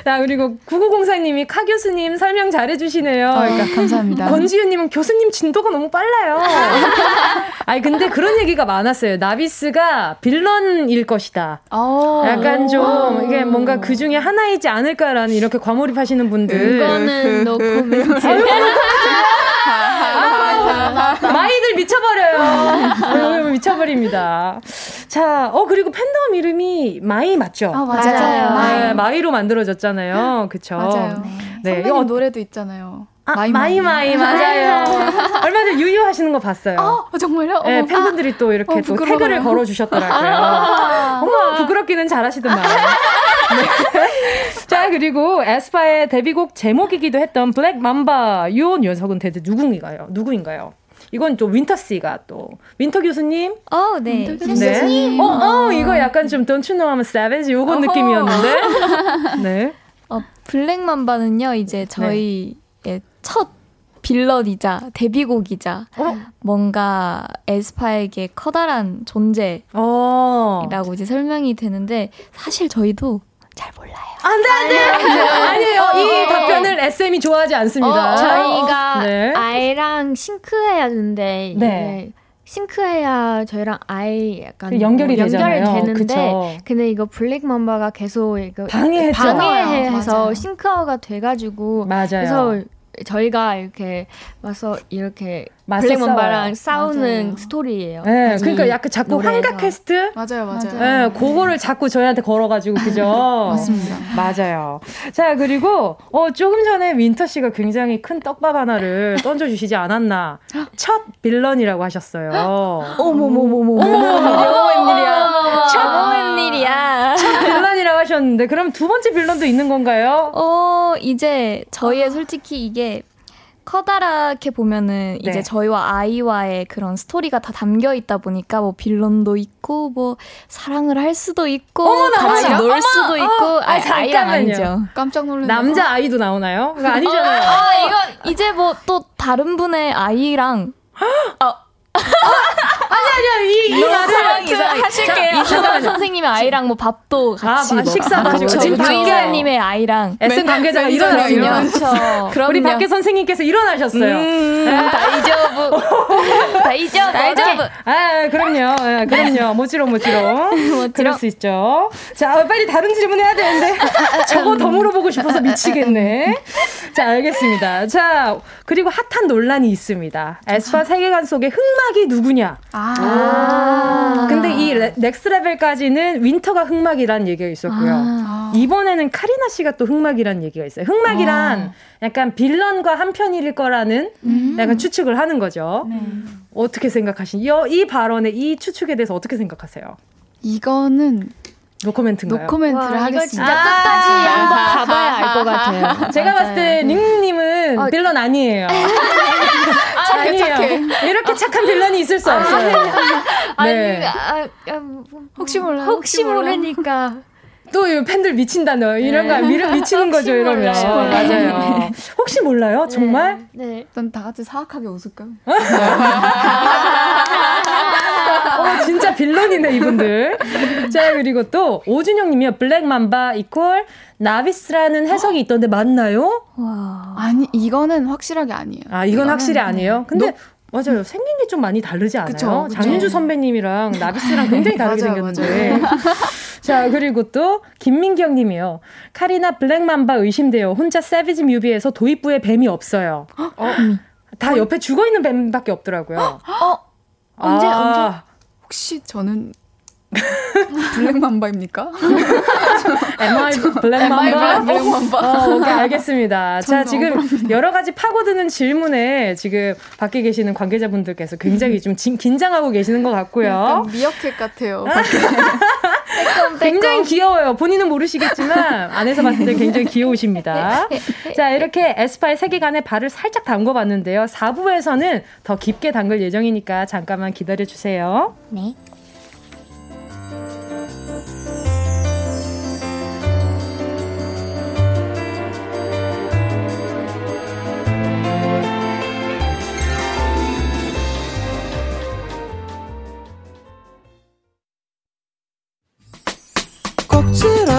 A: 자 그리고 9904님이 카 교수님 설명 잘해주시네요.
E: 어, 그러니까 감사합니다.
A: 권지윤님은 교수님 진도가 너무 빨라요. 아니 근데 그런 얘기가 많았어요. 나비스가 villain일 것이다. 어. 약간 좀 이게 뭔가 그 중에 하나이지 않을까라는 이렇게 과몰입하시는 분들.
F: 이거는 노코멘트.
A: 아, 마이들 미쳐버려요. 미쳐버립니다. 자, 어, 그리고 팬덤 이름이 마이 맞죠?
E: 아, 맞아요.
A: 마이. 네, 마이 로 만들어졌잖아요. 그쵸?
E: 맞아요. 네. 네. 이 노래도 있잖아요.
A: 아, 마이 마이, 마이, 맞아요. 얼마 전에 유유 하시는 거 봤어요.
E: 어, 정말요?
A: 네, 어, 팬분들이 아, 또 이렇게 어, 또 태그를 걸어 주셨더라고요. 아, 어머, 부끄럽기는 잘하시더만. 네. 자, 그리고 에스파의 데뷔곡 제목이기도 했던 Black Mamba. 요 녀석은 대체 누구인가요? 누구인가요? 이건 또 윈터 씨가 또 윈터 교수님.
F: 어, 네.
A: 윈터 교수님. 네. 어, 어, 이거 약간 좀 Don't You Know I'm Savage 요건 느낌이었는데. 네.
F: 어, 블랙맘바는요, 이제 저희 네. 첫 빌런이자 데뷔곡이자 어? 뭔가 에스파에게 커다란 존재라고 어. 이제 설명이 되는데 사실 저희도 잘 몰라요.
A: 안 돼, 안 돼! 아니에요. 어, 이 답변을 SM이 좋아하지 않습니다.
F: 어, 저희가 네. 아이랑 싱크해야 하는데, 네. 싱크해야 저희랑 아이 약간
A: 그 연결이 뭐 되잖아요.
F: 되는데 그쵸. 근데 이거 블랙 맘바가 계속 이거. 방해해서 싱크가 돼가지고
A: 맞아요.
F: 그래서 저희가 이렇게 와서 이렇게 Black Mamba랑 싸우는 맞아요. 스토리예요.
A: 네, 그러니까 약간 자꾸 환각 퀘스트
E: 맞아요, 맞아요.
A: 네, 그거를 자꾸 저희한테 걸어가지고 그죠?
E: 맞습니다.
A: 맞아요. 자 그리고 어 조금 전에 윈터 씨가 굉장히 큰 떡밥 하나를 던져주시지 않았나? 첫 villain이라고 하셨어요.
F: 어머머머머. 어머 웬일이야? 첫 웬일이야?
A: 첫 villain이라고 하셨는데 그럼 두 번째 villain도 있는 건가요?
F: 어 이제 저희의 솔직히 이게 커다랗게 보면은 네. 이제 저희와 아이와의 그런 스토리가 다 담겨 있다 보니까 뭐 빌런도 있고 뭐 사랑을 할 수도 있고
A: 어머나,
F: 같이
A: 어머나,
F: 놀
A: 어머,
F: 수도 어, 있고
A: 아, 아이랑 아니죠.
E: 깜짝 놀랐네.
A: 남자 아이도 나오나요? 그거 아니잖아요. 어,
F: 아, 이거 이제 뭐 또 다른 분의 아이랑 어,
A: 아니 아니야 이, 이 말을
F: 이상 하실게요. 이수경 선생님의 아이랑 뭐 밥도 같이 아,
A: 뭐, 식사
F: 그렇죠. 지금 유이사님의 아이랑
A: SM 관계자가 일어났어요. 그렇죠. 우리 밖에 선생님께서 일어나셨어요. 음,
F: 네. 大丈夫 大丈夫 大丈夫.
A: 아 그럼요, 아, 그럼요. もちろん もちろん. 그럴 수 있죠. 자 빨리 다른 질문 해야 되는데 저거 더 물어보고 싶어서 미치겠네. 자 알겠습니다. 자 그리고 핫한 논란이 있습니다. 에스파 세계관 속에 흑마 흑막이 누구냐. 아. 근데 이 레, Next Level까지는 윈터가 흑막이라는 얘기가 있었고요. 아. 이번에는 카리나 씨가 또 흑막이라는 얘기가 있어요. 흑막이란 아. 약간 빌런과 한편일 거라는 음. 약간 추측을 하는 거죠. 네. 어떻게 생각하시나요? 이 발언에 이 추측에 대해서 어떻게 생각하세요?
E: 이거는
A: 노코멘트인가요?
E: 노코멘트를 와, 하겠습니다.
F: 진짜 끝까지 아~ 한번 가봐야 알 것 같아요.
A: 제가 맞아요. 봤을 때 닝님은 어, 빌런 아니에요.
E: 아, 아니에요.
A: 이렇게 착한 빌런이 있을 수 없어요.
F: 네. 아니, 아, 아, 뭐,
E: 혹시 몰라.
F: 혹시, 혹시 모르니까.
A: 또 팬들 미친다 너 이런 거 네. 미치는 거죠 이러면 맞아요. 혹시 몰라요 정말?
E: 네. 네. 다 같이 사악하게 웃을까?
A: 어, 진짜 빌런이네, 이분들. 자, 그리고 또, 오준영 님이요. 블랙맘바 이퀄 나비스라는 해석이 있던데 맞나요?
E: 와. 아니, 이거는 확실하게 아니에요.
A: 아, 이건 확실히 아니에요? 근데, 너, 맞아요. 생긴 게 좀 많이 다르지 않아요? 그쵸, 그쵸. 장윤주 선배님이랑 나비스랑 굉장히 다르게 맞아요, 생겼는데. 맞아요. 자, 그리고 또 김민경 님이요. 카리나 블랙맘바 의심돼요. 혼자 세비지 뮤비에서 도입부에 뱀이 없어요. 어? 다 옆에 죽어 있는 뱀밖에 없더라고요.
E: 어? 언제 아. 언제? 혹시 저는 블랙맘바입니까?
A: MI 블랙맘바? 블랙맘바. 어, 오케이, 알겠습니다. 자, 지금 여러 가지 파고드는 질문에 지금 밖에 계시는 관계자분들께서 굉장히 좀 진, 긴장하고 계시는 것 같고요.
E: 미어캣 같아요.
A: 굉장히 귀여워요. 본인은 모르시겠지만 안에서 봤을 때 굉장히 귀여우십니다. 자, 이렇게 에스파의 세계관에 발을 살짝 담궈 봤는데요. 4부에서는 더 깊게 담글 예정이니까 잠깐만 기다려 주세요. 네.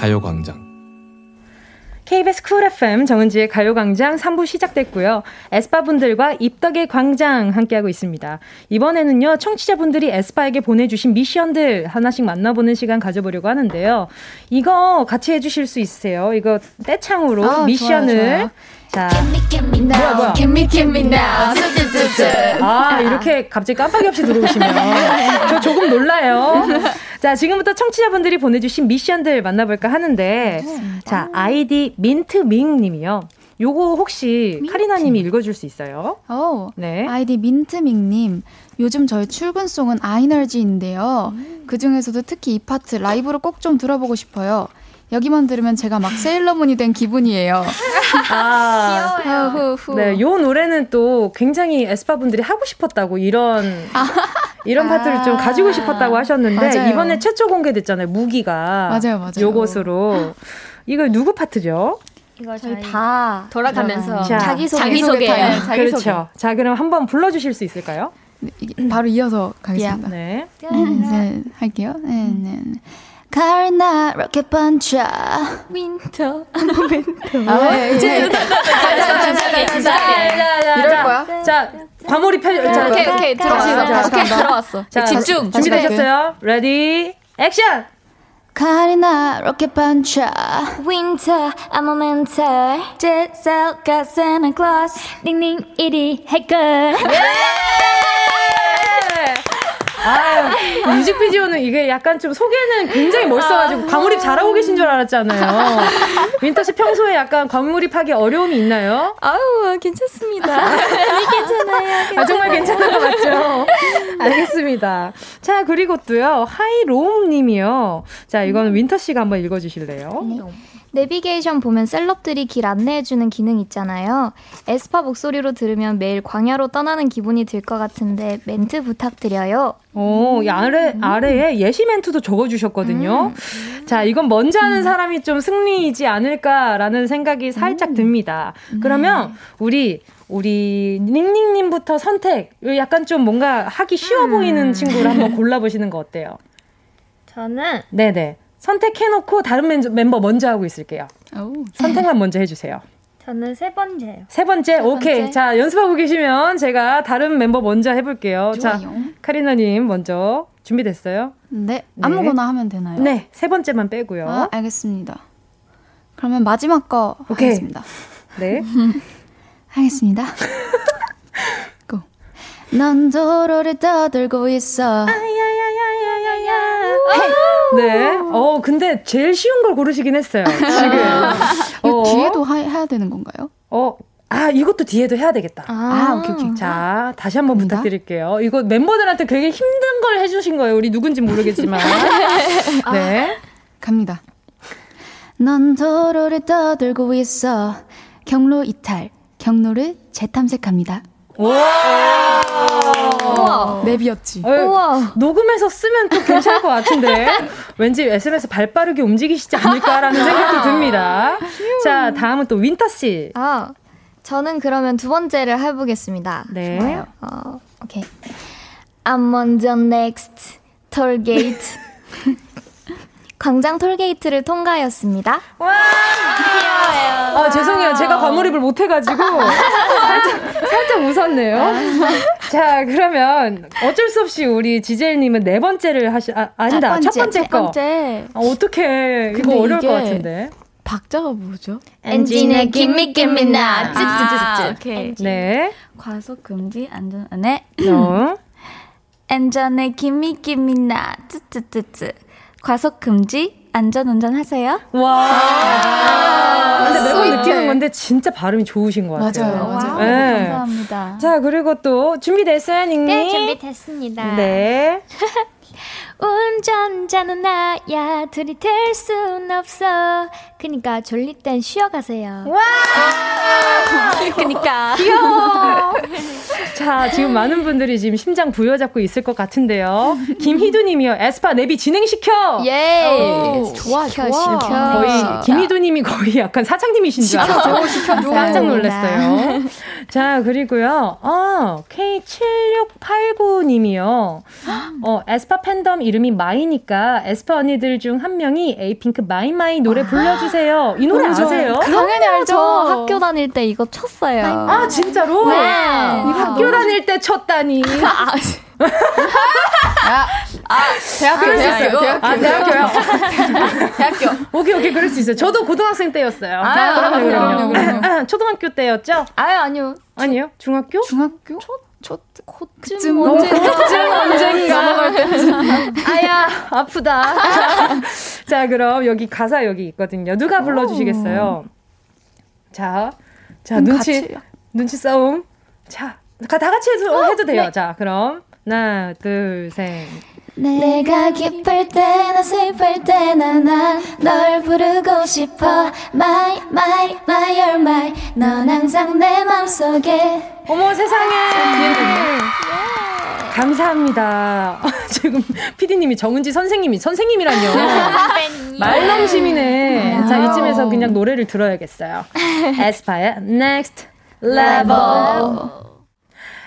A: 가요광장. KBS 쿨 FM 정은지의 가요광장 3부 시작됐고요. 에스파분들과 입덕의 광장 함께하고 있습니다. 이번에는요, 청취자분들이 에스파에게 보내주신 미션들 하나씩 만나보는 시간 가져보려고 하는데요. 이거 같이 해주실 수 있으세요? 이거 떼창으로 아, 미션을. 좋아요, 좋아요. 자, 뭐야 뭐야. Give me, 아 이렇게 갑자기 깜빡이 없이 들어오시면 저 조금 놀라요. 자 지금부터 청취자분들이 보내주신 미션들 만나볼까 하는데 자 아이디 민트밍 님이요. 요거 혹시 민트. 카리나님이 읽어줄 수 있어요?
E: 어, 네. 아이디 민트밍님. 요즘 저의 출근송은 aenergy인데요. 음. 그 중에서도 특히 이 파트 라이브로 꼭 좀 들어보고 싶어요. 여기만 들으면 제가 막 세일러문이 된 기분이에요.
A: 아, 귀여워요. 네, 요 노래는 또 굉장히 에스파 분들이 하고 싶었다고 이런 아. 이런 아. 파트를 좀 가지고 싶었다고 하셨는데 맞아요. 이번에 최초 공개됐잖아요. 무기가
E: 맞아요, 맞아요.
A: 요것으로 이거 누구 파트죠?
F: 이거 저희 다 돌아가면서
A: 자,
F: 자기소개. 자기소개예요.
A: 자기소개. 그렇죠. 자, 그럼 한번 불러주실 수 있을까요?
E: 네, 바로 이어서 가겠습니다. 네. 네. 할게요. 네, 네. 네. 카리나 rocket puncher
F: 윈터 armamenter
E: 아, 이제 이럴 거야?
A: 자 과몰입 펼
F: 자, 오케이 오케이 들어왔어 오케이 들어왔어 자 집중
A: 준비되셨어요?
E: ready action 카리나 rocket puncher
F: 윈터 아 armamenter 지젤 got xenoglossy 닝닝 E.d hacker
A: 아, 뮤직비디오는 이게 약간 좀 소개는 굉장히 멋있어가지고 과몰입 잘하고 계신 줄 알았잖아요. 윈터 씨 평소에 약간 과몰입하기 어려움이 있나요?
F: 아우 괜찮습니다. 괜찮아요. 괜찮아요.
A: 아, 정말 괜찮은 거 맞죠? 알겠습니다. 자 그리고 또요 하이로움님이요. 자 이거는 윈터 씨가 한번 읽어주실래요? 네.
F: 내비게이션 보면 celeb들이 길 안내해주는 기능 있잖아요. 에스파 목소리로 들으면 매일 광야로 떠나는 기분이 들 것 같은데 멘트 부탁드려요.
A: 오, 이 아래, 아래에 예시 멘트도 적어주셨거든요. 음. 자, 이건 먼저 하는 음. 사람이 좀 승리이지 않을까라는 생각이 살짝 음. 듭니다. 그러면 우리 우리 닝닝님부터 선택. 약간 좀 뭔가 하기 쉬워 음. 보이는 친구를 한번 골라보시는 거 어때요?
F: 저는
A: 네네. 선택해놓고 다른 멤버 먼저 하고 있을게요. 오. 선택만 먼저 해주세요.
F: 저는 세 번째요.
A: 세 번째? 세 오케이. 번째. 자, 연습하고 계시면 제가 다른 멤버 먼저 해볼게요. 좋아요. 자, 카리나님 먼저 준비됐어요?
E: 네. 네. 아무거나 하면 되나요?
A: 네. 세 번째만 빼고요.
E: 아, 알겠습니다. 그러면 마지막 거 오케이. 하겠습니다.
A: 네.
E: 하겠습니다. 고. 넌 도로를 떠들고 있어.
A: 아야야야야야야. 네. 어, 근데 제일 쉬운 걸 고르시긴 했어요. 지금.
E: 어. 뒤에도 하, 해야 되는 건가요?
A: 어, 아, 이것도 뒤에도 해야 되겠다.
E: 아, 아 오케이, 오케이.
A: 자, 다시 한번. 부탁드릴게요. 이거 멤버들한테 되게 힘든 걸 해주신 거예요. 우리 누군지 모르겠지만. 네.
E: 갑니다. 넌 도로를 떠돌고 있어. 경로 이탈. 경로를 재탐색합니다.
A: 우와.
E: 우와. 랩이었지.
A: 어, 우와. 녹음해서 쓰면 또 괜찮을 것 같은데. 왠지 SM에서 발 빠르게 움직이시지 않을까라는 생각도 듭니다. 자, 다음은 또 윈터 씨.
F: 아, 저는 그러면 두 번째를 해보겠습니다.
A: 네.
F: 좋아요. 어, 오케이. I'm on the next toll gate. 광장 톨게이트를 통과하였습니다.
A: 와! 귀여워요. 아, 죄송해요. 제가 과몰입을 못해가지고. 살짝, 살짝 웃었네요. 자, 그러면 어쩔 수 없이 우리 지젤님은 네 번째를 하시, 아, 아니다. 첫 번째, 첫 번째 거. 번째. 아, 어떡해. 이거 어려울 것 같은데.
E: 박자가 뭐죠?
F: 엔진의 김미 김미나
E: 찌찌찌찌.
F: 오케이.
A: 네.
E: 과속 금지 안전 네.
F: 어. 엔진의 김미 김미나 찌찌찌찌. 과속 금지, 안전 운전하세요.
A: 와. 근데 매번 느끼는 건데 진짜 발음이 좋으신 것 같아요.
E: 맞아요, 맞아요.
F: 네. 감사합니다.
A: 자 그리고 또 준비됐어요, 닝님?
F: 네, 준비됐습니다.
A: 네.
F: 운전자는 나야 들이댈 순 없어. 그니까 졸릴 땐 쉬어가세요.
A: 와!
F: 그니까.
A: 귀여워. 자, 지금 많은 분들이 지금 심장 부여잡고 있을 것 같은데요. 김희두 님이요. 에스파 내비 진행시켜!
F: 예!
E: 좋아,
F: 시켜,
E: 좋아.
F: 시켜.
A: 거의, 김희두 님이 거의 약간 사장님이신 줄 알았어요. 깜짝 놀랐어요. 자, 그리고요. 어, K7689 님이요. 어, 에스파 팬덤 이름이 마이니까 에스파 언니들 중 한 명이 에이핑크 마이마이 노래 불러주세요. 이 노래 아세요?
F: 당연히 알죠. 저 학교 다닐 때 이거 췄어요.
A: 아 진짜로?
F: 네.
A: 학교 다닐 때 췄다니.
E: 아, 아, 대학교,
A: 대학교,
E: 대학교.
A: 아, 대학교요?
E: 대학교.
A: 오케이, 오케이, 그럴 수 있어요. 저도 고등학생 때였어요.
E: 아, 그럼요, 그럼요, 그럼요.
A: 초등학교 때였죠?
F: 아유, 아니요.
A: 아니요? 중학교?
E: 중학교?
F: 초, 초,
E: 그쯤
F: 언제,
A: 그쯤 언젠가. 아야, 아프다. 자, 그럼 여기 가사 여기 있거든요. 누가 불러주시겠어요? 자, 자, 눈치, 같이. 눈치 싸움. 자, 다 같이 해도, 어, 해도 돼요. 네. 자, 그럼. 하나, 둘, 셋.
G: 내가 기쁠 때나 슬플 때나 난널 부르고 싶어 My, my, my, you're my 넌 항상 내 맘속에
A: 어머 세상에 감사합니다. 지금 피디님이 정은지 선생님이 선생님이란요. 말넘심이네. 자 이쯤에서 그냥 노래를 들어야겠어요. 에스파의 Next Level.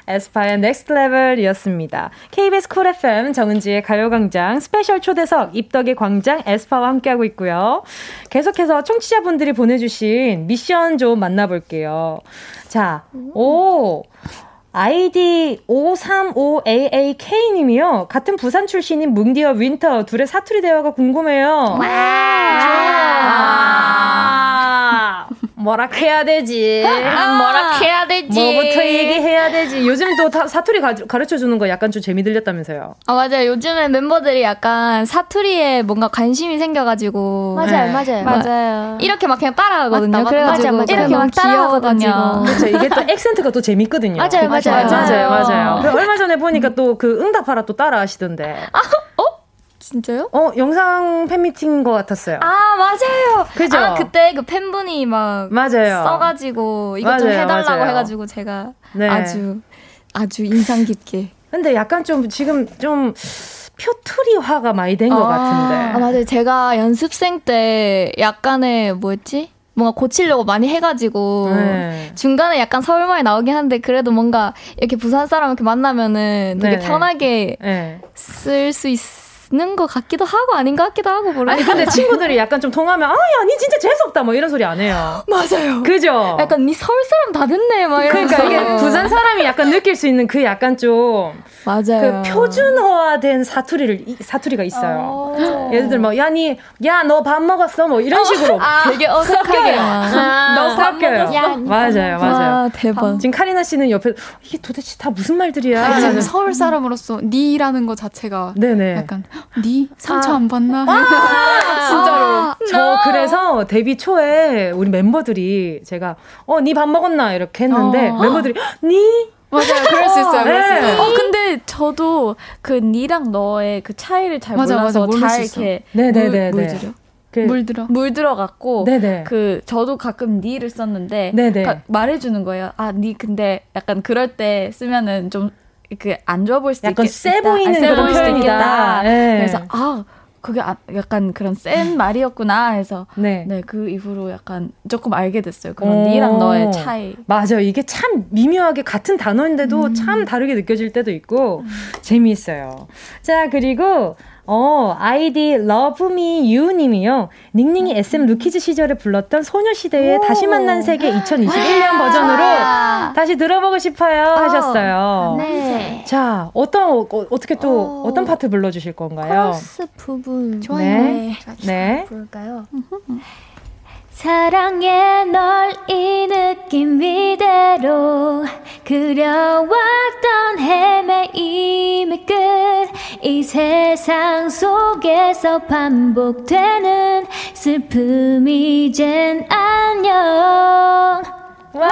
A: 에스파의 Next Level이었습니다. KBS 쿨 FM 정은지의 가요광장 스페셜 초대석 입덕의 광장 에스파와 함께하고 있고요. 계속해서 청취자분들이 보내주신 미션 좀 만나볼게요. 자, 오. 아이디 535AAK님이요. 같은 부산 출신인 뭉디와 윈터 둘의 사투리 대화가 궁금해요. 와, 아~ 뭐라 해야 되지?
F: 아, 뭐라 해야 되지?
A: 뭐부터 얘기해야 되지? 요즘 또 사투리 가, 가르쳐 주는 거 약간 좀 재미 들렸다면서요?
F: 아 맞아요. 요즘에 멤버들이 약간 사투리에 뭔가 관심이 생겨가지고
G: 맞아요, 네. 맞아요,
F: 맞아요. 이렇게 막 그냥 따라하거든요.
G: 맞다,
F: 그래가지고
G: 맞아, 맞아.
F: 이렇게 막 따라하거든요.
A: 그렇죠. 이게 또 액센트가 또 재밌거든요.
F: 맞아요, 맞아요,
A: 맞아요, 맞아요. 맞아요. 얼마 전에 보니까 또 그 응답하라 또 따라 하시던데.
F: 아, 어? 진짜요?
A: 어, 영상 팬미팅인 것 같았어요.
F: 아, 맞아요.
A: 그죠?
F: 아, 그때 그 팬분이 막.
A: 맞아요.
F: 써가지고, 이것 좀 해달라고 맞아요. 해가지고 제가 네. 아주, 아주 인상 깊게.
A: 근데 약간 좀 지금 좀. 표투리화가 많이 된것 아, 같은데.
F: 아, 맞아요. 제가 연습생 때 약간의, 뭐였지? 뭔가 고치려고 많이 해가지고 네. 중간에 약간 서울말이 나오긴 한데 그래도 뭔가 이렇게 부산 사람 이렇게 만나면은 되게 네. 편하게 네. 쓸수 있. 있는 것 같기도 하고 아닌 것 같기도 하고 모르겠어요.
A: 아니 근데 친구들이 약간 좀 통하면 아야 니 진짜 재수 없다 뭐 이런 소리 안 해요.
F: 맞아요.
A: 그죠?
F: 약간 니 서울 사람 다 됐네 막
A: 이러면서. 그러니까 이게 부산 사람이 약간 느낄 수 있는 그 약간 좀
F: 맞아요.
A: 그 표준화된 사투리를 사투리가 있어요. 어. 예를 들면 뭐, 야니 야 너 밥 먹었어 뭐 이런 어. 식으로
F: 아, 되게 어색하게
A: 아, 너 섞여요. 맞아요, 맞아요.
F: 아, 대박.
A: 지금 카리나 씨는 옆에 이게 도대체 다 무슨 말들이야?
E: 아, 지금 서울 사람으로서 니라는 것 자체가 네네. 약간 니 상처 아. 안 받나? 아,
A: 진짜로. 아, 저 그래서 데뷔 초에 우리 멤버들이 제가 어, 니 밥 먹었나? 이렇게 했는데 어. 멤버들이 니?
E: 맞아요. 그럴 수 있어요. 네.
G: 어, 근데 저도 그 니랑 너의 그 차이를 잘 맞아, 몰라서 맞아, 잘 이렇게
A: 네네네
G: 물, 물 들여.
E: 그 물들어
G: 물들어 갖고 그 저도 가끔 니를 썼는데 가, 말해주는 거예요. 아 니 근데 약간 그럴 때 쓰면은 좀 그 안 좋아 보일 수도
A: 약간
G: 있겠다.
A: 세 보이는 아, 그런 표현이다.
G: 네. 그래서 아 그게 아, 약간 그런 센 말이었구나 해서 네. 네, 그 이후로 약간 조금 알게 됐어요. 그런 니랑 너의 차이.
A: 맞아요. 이게 참 미묘하게 같은 단어인데도 음. 참 다르게 느껴질 때도 있고 음. 재미있어요. 자, 그리고 어, 아이디 러브미유 님이요. 닝닝이 SM 루키즈 시절에 불렀던 소녀시대의 다시 만난 세계 2021년 버전으로 다시 들어보고 싶어요 어, 하셨어요. 네. 자, 어떤 어, 떻게 또 어, 떤 파트 불러 주실 건가요?
F: 코러스 부분
E: 좋아요. 네.
F: 네. 부를까요? 사랑해 널 이 느낌 이대로 그려왔던 헤매임의 끝이 세상 속에서 반복되는 슬픔 이젠 안녕
A: 와!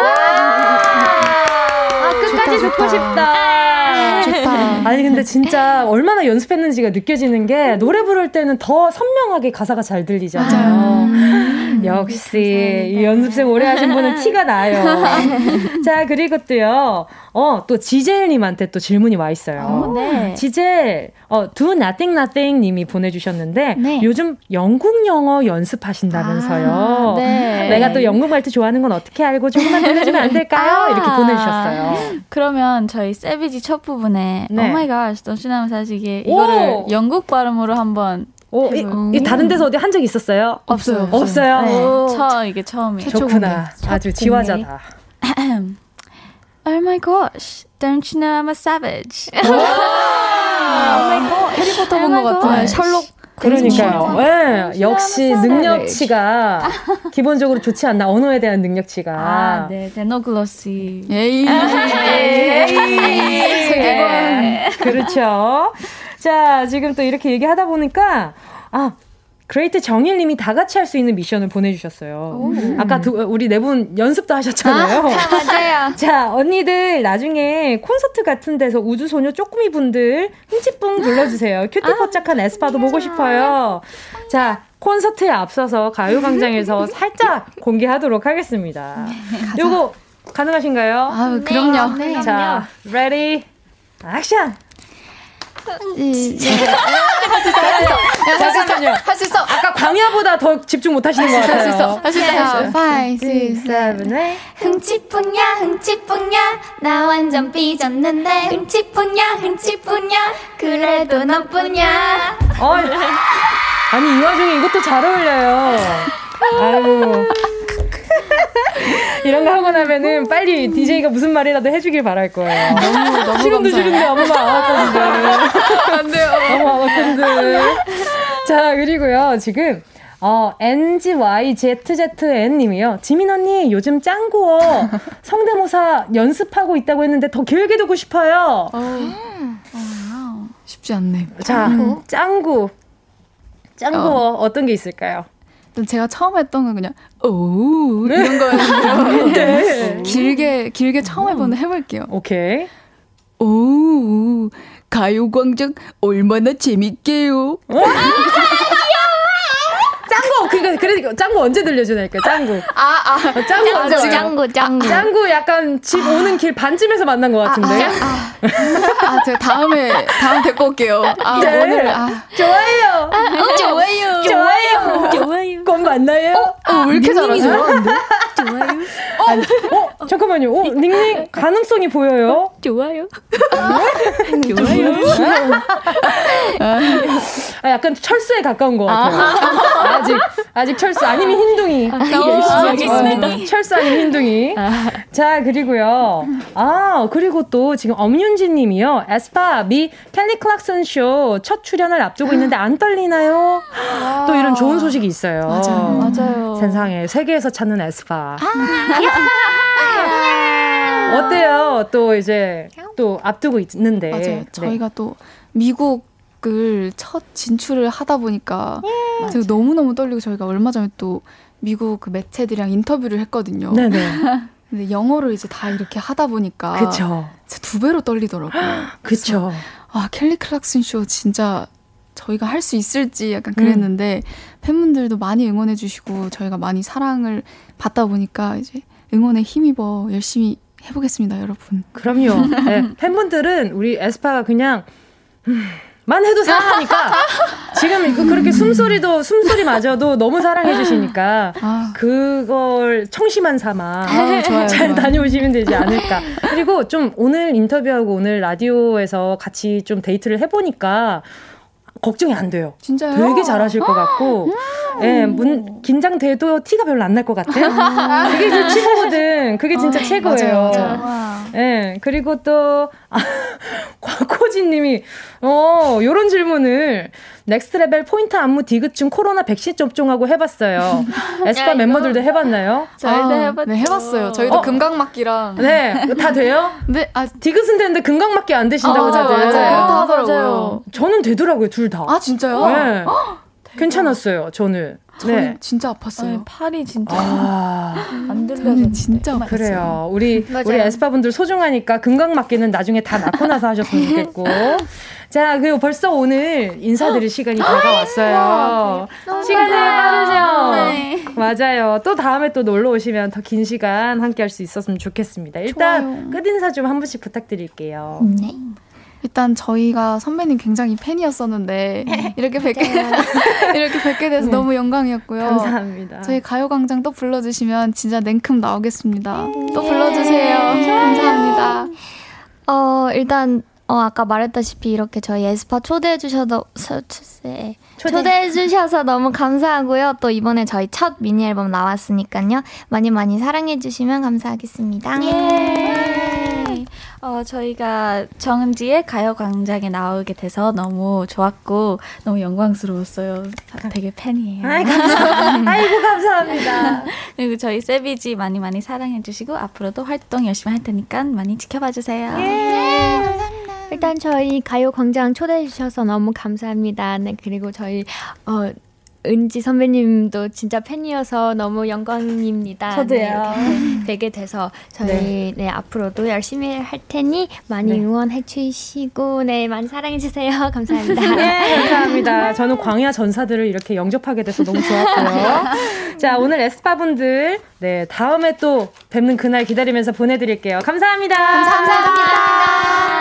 A: 아, 끝까지 좋다, 듣고 싶다.
E: 좋다.
A: 아니, 근데 진짜 얼마나 연습했는지가 느껴지는 게 노래 부를 때는 더 선명하게 가사가 잘 들리잖아요. 음, 역시 이 연습생 오래 하신 분은 티가 나요. 자 그리고 또요. 어, 또 지젤님한테 또 질문이 와 있어요. 오, 네. 지젤, 어, do nothing nothing 님이 보내주셨는데, 네. 요즘 영국 영어 연습하신다면서요. 아, 네. 내가 또 영국 말투 좋아하는 건 어떻게 알고 조금만 들려주면 안 될까요? 아, 이렇게 보내주셨어요.
G: 그러면 저희 세비지 첫 부분에, 네. oh my gosh, don't you know 사시게 이거를 영국 발음으로 한번
A: 오, 이, 이, 다른 데서 어디 한 적 있었어요?
G: 없어요.
A: 없어요. 네.
G: 처 이게 처음이에요.
A: 좋구나. 아주 지화자다.
G: oh my gosh, don't you know I'm a savage? oh
E: my god, 해리포터 본 것 같아. 셜록.
A: 그러니까요. 네, 역시 능력치가 기본적으로 좋지 않나 언어에 대한 능력치가.
G: 아, 네, Xenoglossy.
E: 에이.
A: 세계관. 그렇죠. 자, 지금 또 이렇게 얘기하다 보니까 아 그레이트 정일님이 다 같이 할 수 있는 미션을 보내주셨어요. 오. 아까 두, 우리 네 분 연습도 하셨잖아요. 아,
G: 맞아요.
A: 자, 언니들 나중에 콘서트 같은 데서 우주소녀 쪼꾸미 분들 흠칫뿡 불러주세요. 큐티뽀짝한 아, 에스파도 보고 싶어요. 자, 콘서트에 앞서서 가요광장에서 살짝 공개하도록 하겠습니다. 네, 요거 가능하신가요?
E: 아, 그럼요.
A: 네, 네. 자, ready, 액션!
E: 할수 있어, 할 수 있어.
A: 잠깐만요.
E: 할 수 있어.
A: 아까 광야보다 더 집중 못 하시는 것 같아요.
E: 할 수 있어. 할 수 있어. 할 수 있어. 5, 6, 7,
F: 흥치풍냐, 흥치풍냐. 나 완전 삐졌는데. 흥치풍냐, 흥치풍냐. 그래도 너뿐냐.
A: 어, 아니, 이 와중에 이것도 잘 어울려요. 아유. 이런 거 하고 나면은 빨리 DJ가 무슨 말이라도 해주길 바랄 거예요.
E: 너무, 너무
A: 지금도 지른데 아무 말 안 왔거든요.
E: 안 돼요.
A: 아무 안 왔는데. 자, 그리고요, 지금. 어, NGYZZN 님이요. 지민 언니, 요즘 짱구어 성대모사 연습하고 있다고 했는데 더 길게 듣고 싶어요. 어,
E: 어, 쉽지 않네.
A: 자, 짱구. 짱구어 어. 떤 게 있을까요?
E: 제가 처음 했던 건 그냥 오 이런 거였는데요. 네. 길게 길게 처음 해보는 해볼게요.
A: 오케이.
E: 오 가요광장 얼마나 재밌게요.
A: 짱구 그러니까 그러니까 짱구 언제 들려주나니까 짱구.
G: 아 아.
A: 어, 짱구 언제
G: 짱구 짱구.
A: 짱구 약간 집 아. 오는 길 반쯤에서 만난 것 같은데. 아,
E: 아, 아 제가 다음에 다음 데리고 올게요. 아 네. 오늘 아
A: 좋아요.
G: 아, 좋아요.
A: 좋아요. 좋아요. 곧 만나요.
E: 어, 어, 왜 이렇게 잘하지?
G: 좋아요.
A: 어, 아니, 어 잠깐만요. 어, 닝닝 가능성이 보여요.
G: 좋아요.
A: 좋아요. 아, 약간 철수에 가까운 것 같아요. 아직 아직 철수 아니면 흰둥이. 아,
G: 하겠습니다. 어,
A: 철수 아니면 흰둥이. 아. 자 그리고요. 아 그리고 또 지금 엄윤지님이요. 에스파 미 켈리 클락슨 쇼 첫 출연을 앞두고 있는데 안 떨리나요? 또 이런 좋은 소식이 있어요.
E: 맞아요. 맞아요.
A: 세상에 세계에서 찾는 에스파. 어때요? 또 이제 또 앞두고 있는데.
E: 맞아요. 저희가 네. 또 미국 미국을 첫 진출을 하다 보니까 예. 제가 너무 너무 떨리고 저희가 얼마 전에 또 미국 그 매체들이랑 인터뷰를 했거든요. 네네. 근데 영어를 이제 다 이렇게 하다 보니까 그쵸. 두 배로 떨리더라고요.
A: 그쵸.
E: 아 켈리 클락슨 쇼 진짜 저희가 할 수 있을지 약간 그랬는데 음. 팬분들도 많이 응원해 주시고 저희가 많이 사랑을 받다 보니까 이제 응원에 힘입어 열심히 해보겠습니다, 여러분.
A: 그럼요. 네, 팬분들은 우리 에스파가 그냥 음, 만 해도 사랑하니까 지금 그 그렇게 숨소리도 숨소리마저도 너무 사랑해 주시니까 아. 그걸 청심한 삼아 아, 잘. 다녀오시면 되지 않을까. 그리고 좀 오늘 인터뷰하고 오늘 라디오에서 같이 좀 데이트를 해보니까 걱정이 안 돼요.
E: 진짜요?
A: 되게 잘하실 것 같고, 예, 네, 문, 긴장돼도 티가 별로 안 날 것 같아요. 그게 진짜 최고거든. 그게 진짜 아, 최고예요. 예, 네, 그리고 또, 아, 곽호진 님이, 어, 요런 질문을, Next Level 포인트 안무 디귿중 코로나 백신 접종하고 해봤어요. 에스파 멤버들도 해봤나요?
E: 저희도 아, 해봤죠. 네, 해봤어요. 저희도 어? 금강막기랑.
A: 네, 다 돼요?
E: 네, 아,
A: 디귿은 되는데 금강막기 안 되신다고 아, 다들.
E: 맞아요, 맞아요. 하더라고요.
A: 저는 되더라고요, 둘 다.
E: 아, 진짜요?
A: 네. 괜찮았어요, 저는.
E: 네. 진짜 아팠어요. 아니,
F: 팔이 진짜 아, 안
E: 들려서 진짜 아팠어요.
A: 그래요. 우리 우리 에스파 분들 소중하니까 금강 맞기는 나중에 다 낫고 나서 하셨으면 좋겠고. 자, 그리고 벌써 오늘 인사드릴 시간이 다가왔어요. 시간이 빠르죠? 네. 맞아요. 또 다음에 또 놀러 오시면 더 긴 시간 함께 할 수 있었으면 좋겠습니다. 일단 끝인사 좀 한 분씩 부탁드릴게요. 네.
E: 일단 저희가 선배님 굉장히 팬이었었는데 이렇게 뵙게 이렇게 뵙게 돼서 네. 너무 영광이었고요.
A: 감사합니다.
E: 저희 가요광장 또 불러주시면 진짜 냉큼 나오겠습니다. 네. 또 불러주세요. 감사합니다.
F: 어 일단 어, 아까 말했다시피 이렇게 저희 에스파 초대해 주셔서 초대. 초대해 주셔서 너무 감사하고요. 또 이번에 저희 첫 미니 앨범 나왔으니까요. 많이 많이 사랑해 주시면 감사하겠습니다. 예.
G: 어, 저희가 정은지의 가요광장에 나오게 돼서 너무 좋았고 너무 영광스러웠어요. 되게 팬이에요.
A: 아이, 감사, 아이고 감사합니다.
G: 그리고 저희 세비지 많이 많이 사랑해 주시고 앞으로도 활동 열심히 할 테니까 많이 지켜봐 주세요. 예.
F: 네, 감사합니다. 일단 저희 가요광장 초대해 주셔서 너무 감사합니다. 네, 그리고 저희 어 은지 선배님도 진짜 팬이어서 너무 영광입니다.
A: 저도요. 네,
F: 뵙게 돼서 저희 네. 네. 앞으로도 열심히 할 테니 많이 네. 응원해 주시고 네 많이 사랑해 주세요. 감사합니다.
A: 네, 감사합니다. 저는 광야 전사들을 이렇게 영접하게 돼서 너무 좋았고요. 자 오늘 에스파 분들 네 다음에 또 뵙는 그날 기다리면서 보내드릴게요. 감사합니다.
F: 감사합니다. 감사합니다.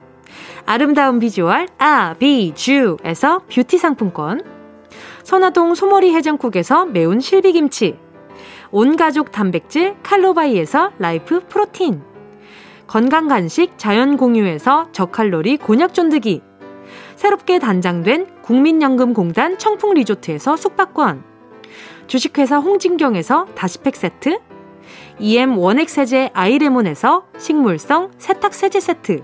A: 아름다운 비주얼 아비주에서 뷰티 상품권. 선화동 소머리 해장국에서 매운 실비김치. 온가족 단백질 칼로바이에서 라이프 프로틴. 건강간식 자연공유에서 저칼로리 곤약 쫀득이. 새롭게 단장된 국민연금공단 청풍리조트에서 숙박권. 주식회사 홍진경에서 다시팩 세트. EM 원액세제 아이레몬에서 식물성 세탁세제 세트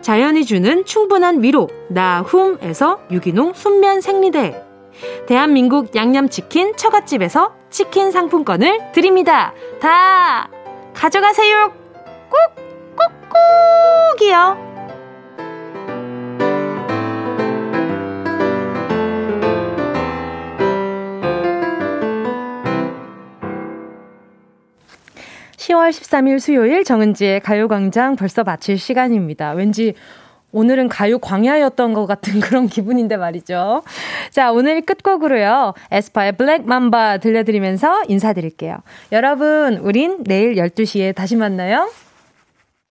A: 자연이 주는 충분한 위로 나훔에서 유기농 순면 생리대 대한민국 양념치킨 처갓집에서 치킨 상품권을 드립니다. 다 가져가세요. 꾹 꾹꾹이요. 10월 13일 수요일 정은지의 가요광장 벌써 마칠 시간입니다. 왠지 오늘은 가요 광야였던 것 같은 그런 기분인데 말이죠. 자, 오늘 끝곡으로요. 에스파의 블랙 맘바 들려드리면서 인사드릴게요. 여러분, 우린 내일 12시에 다시 만나요.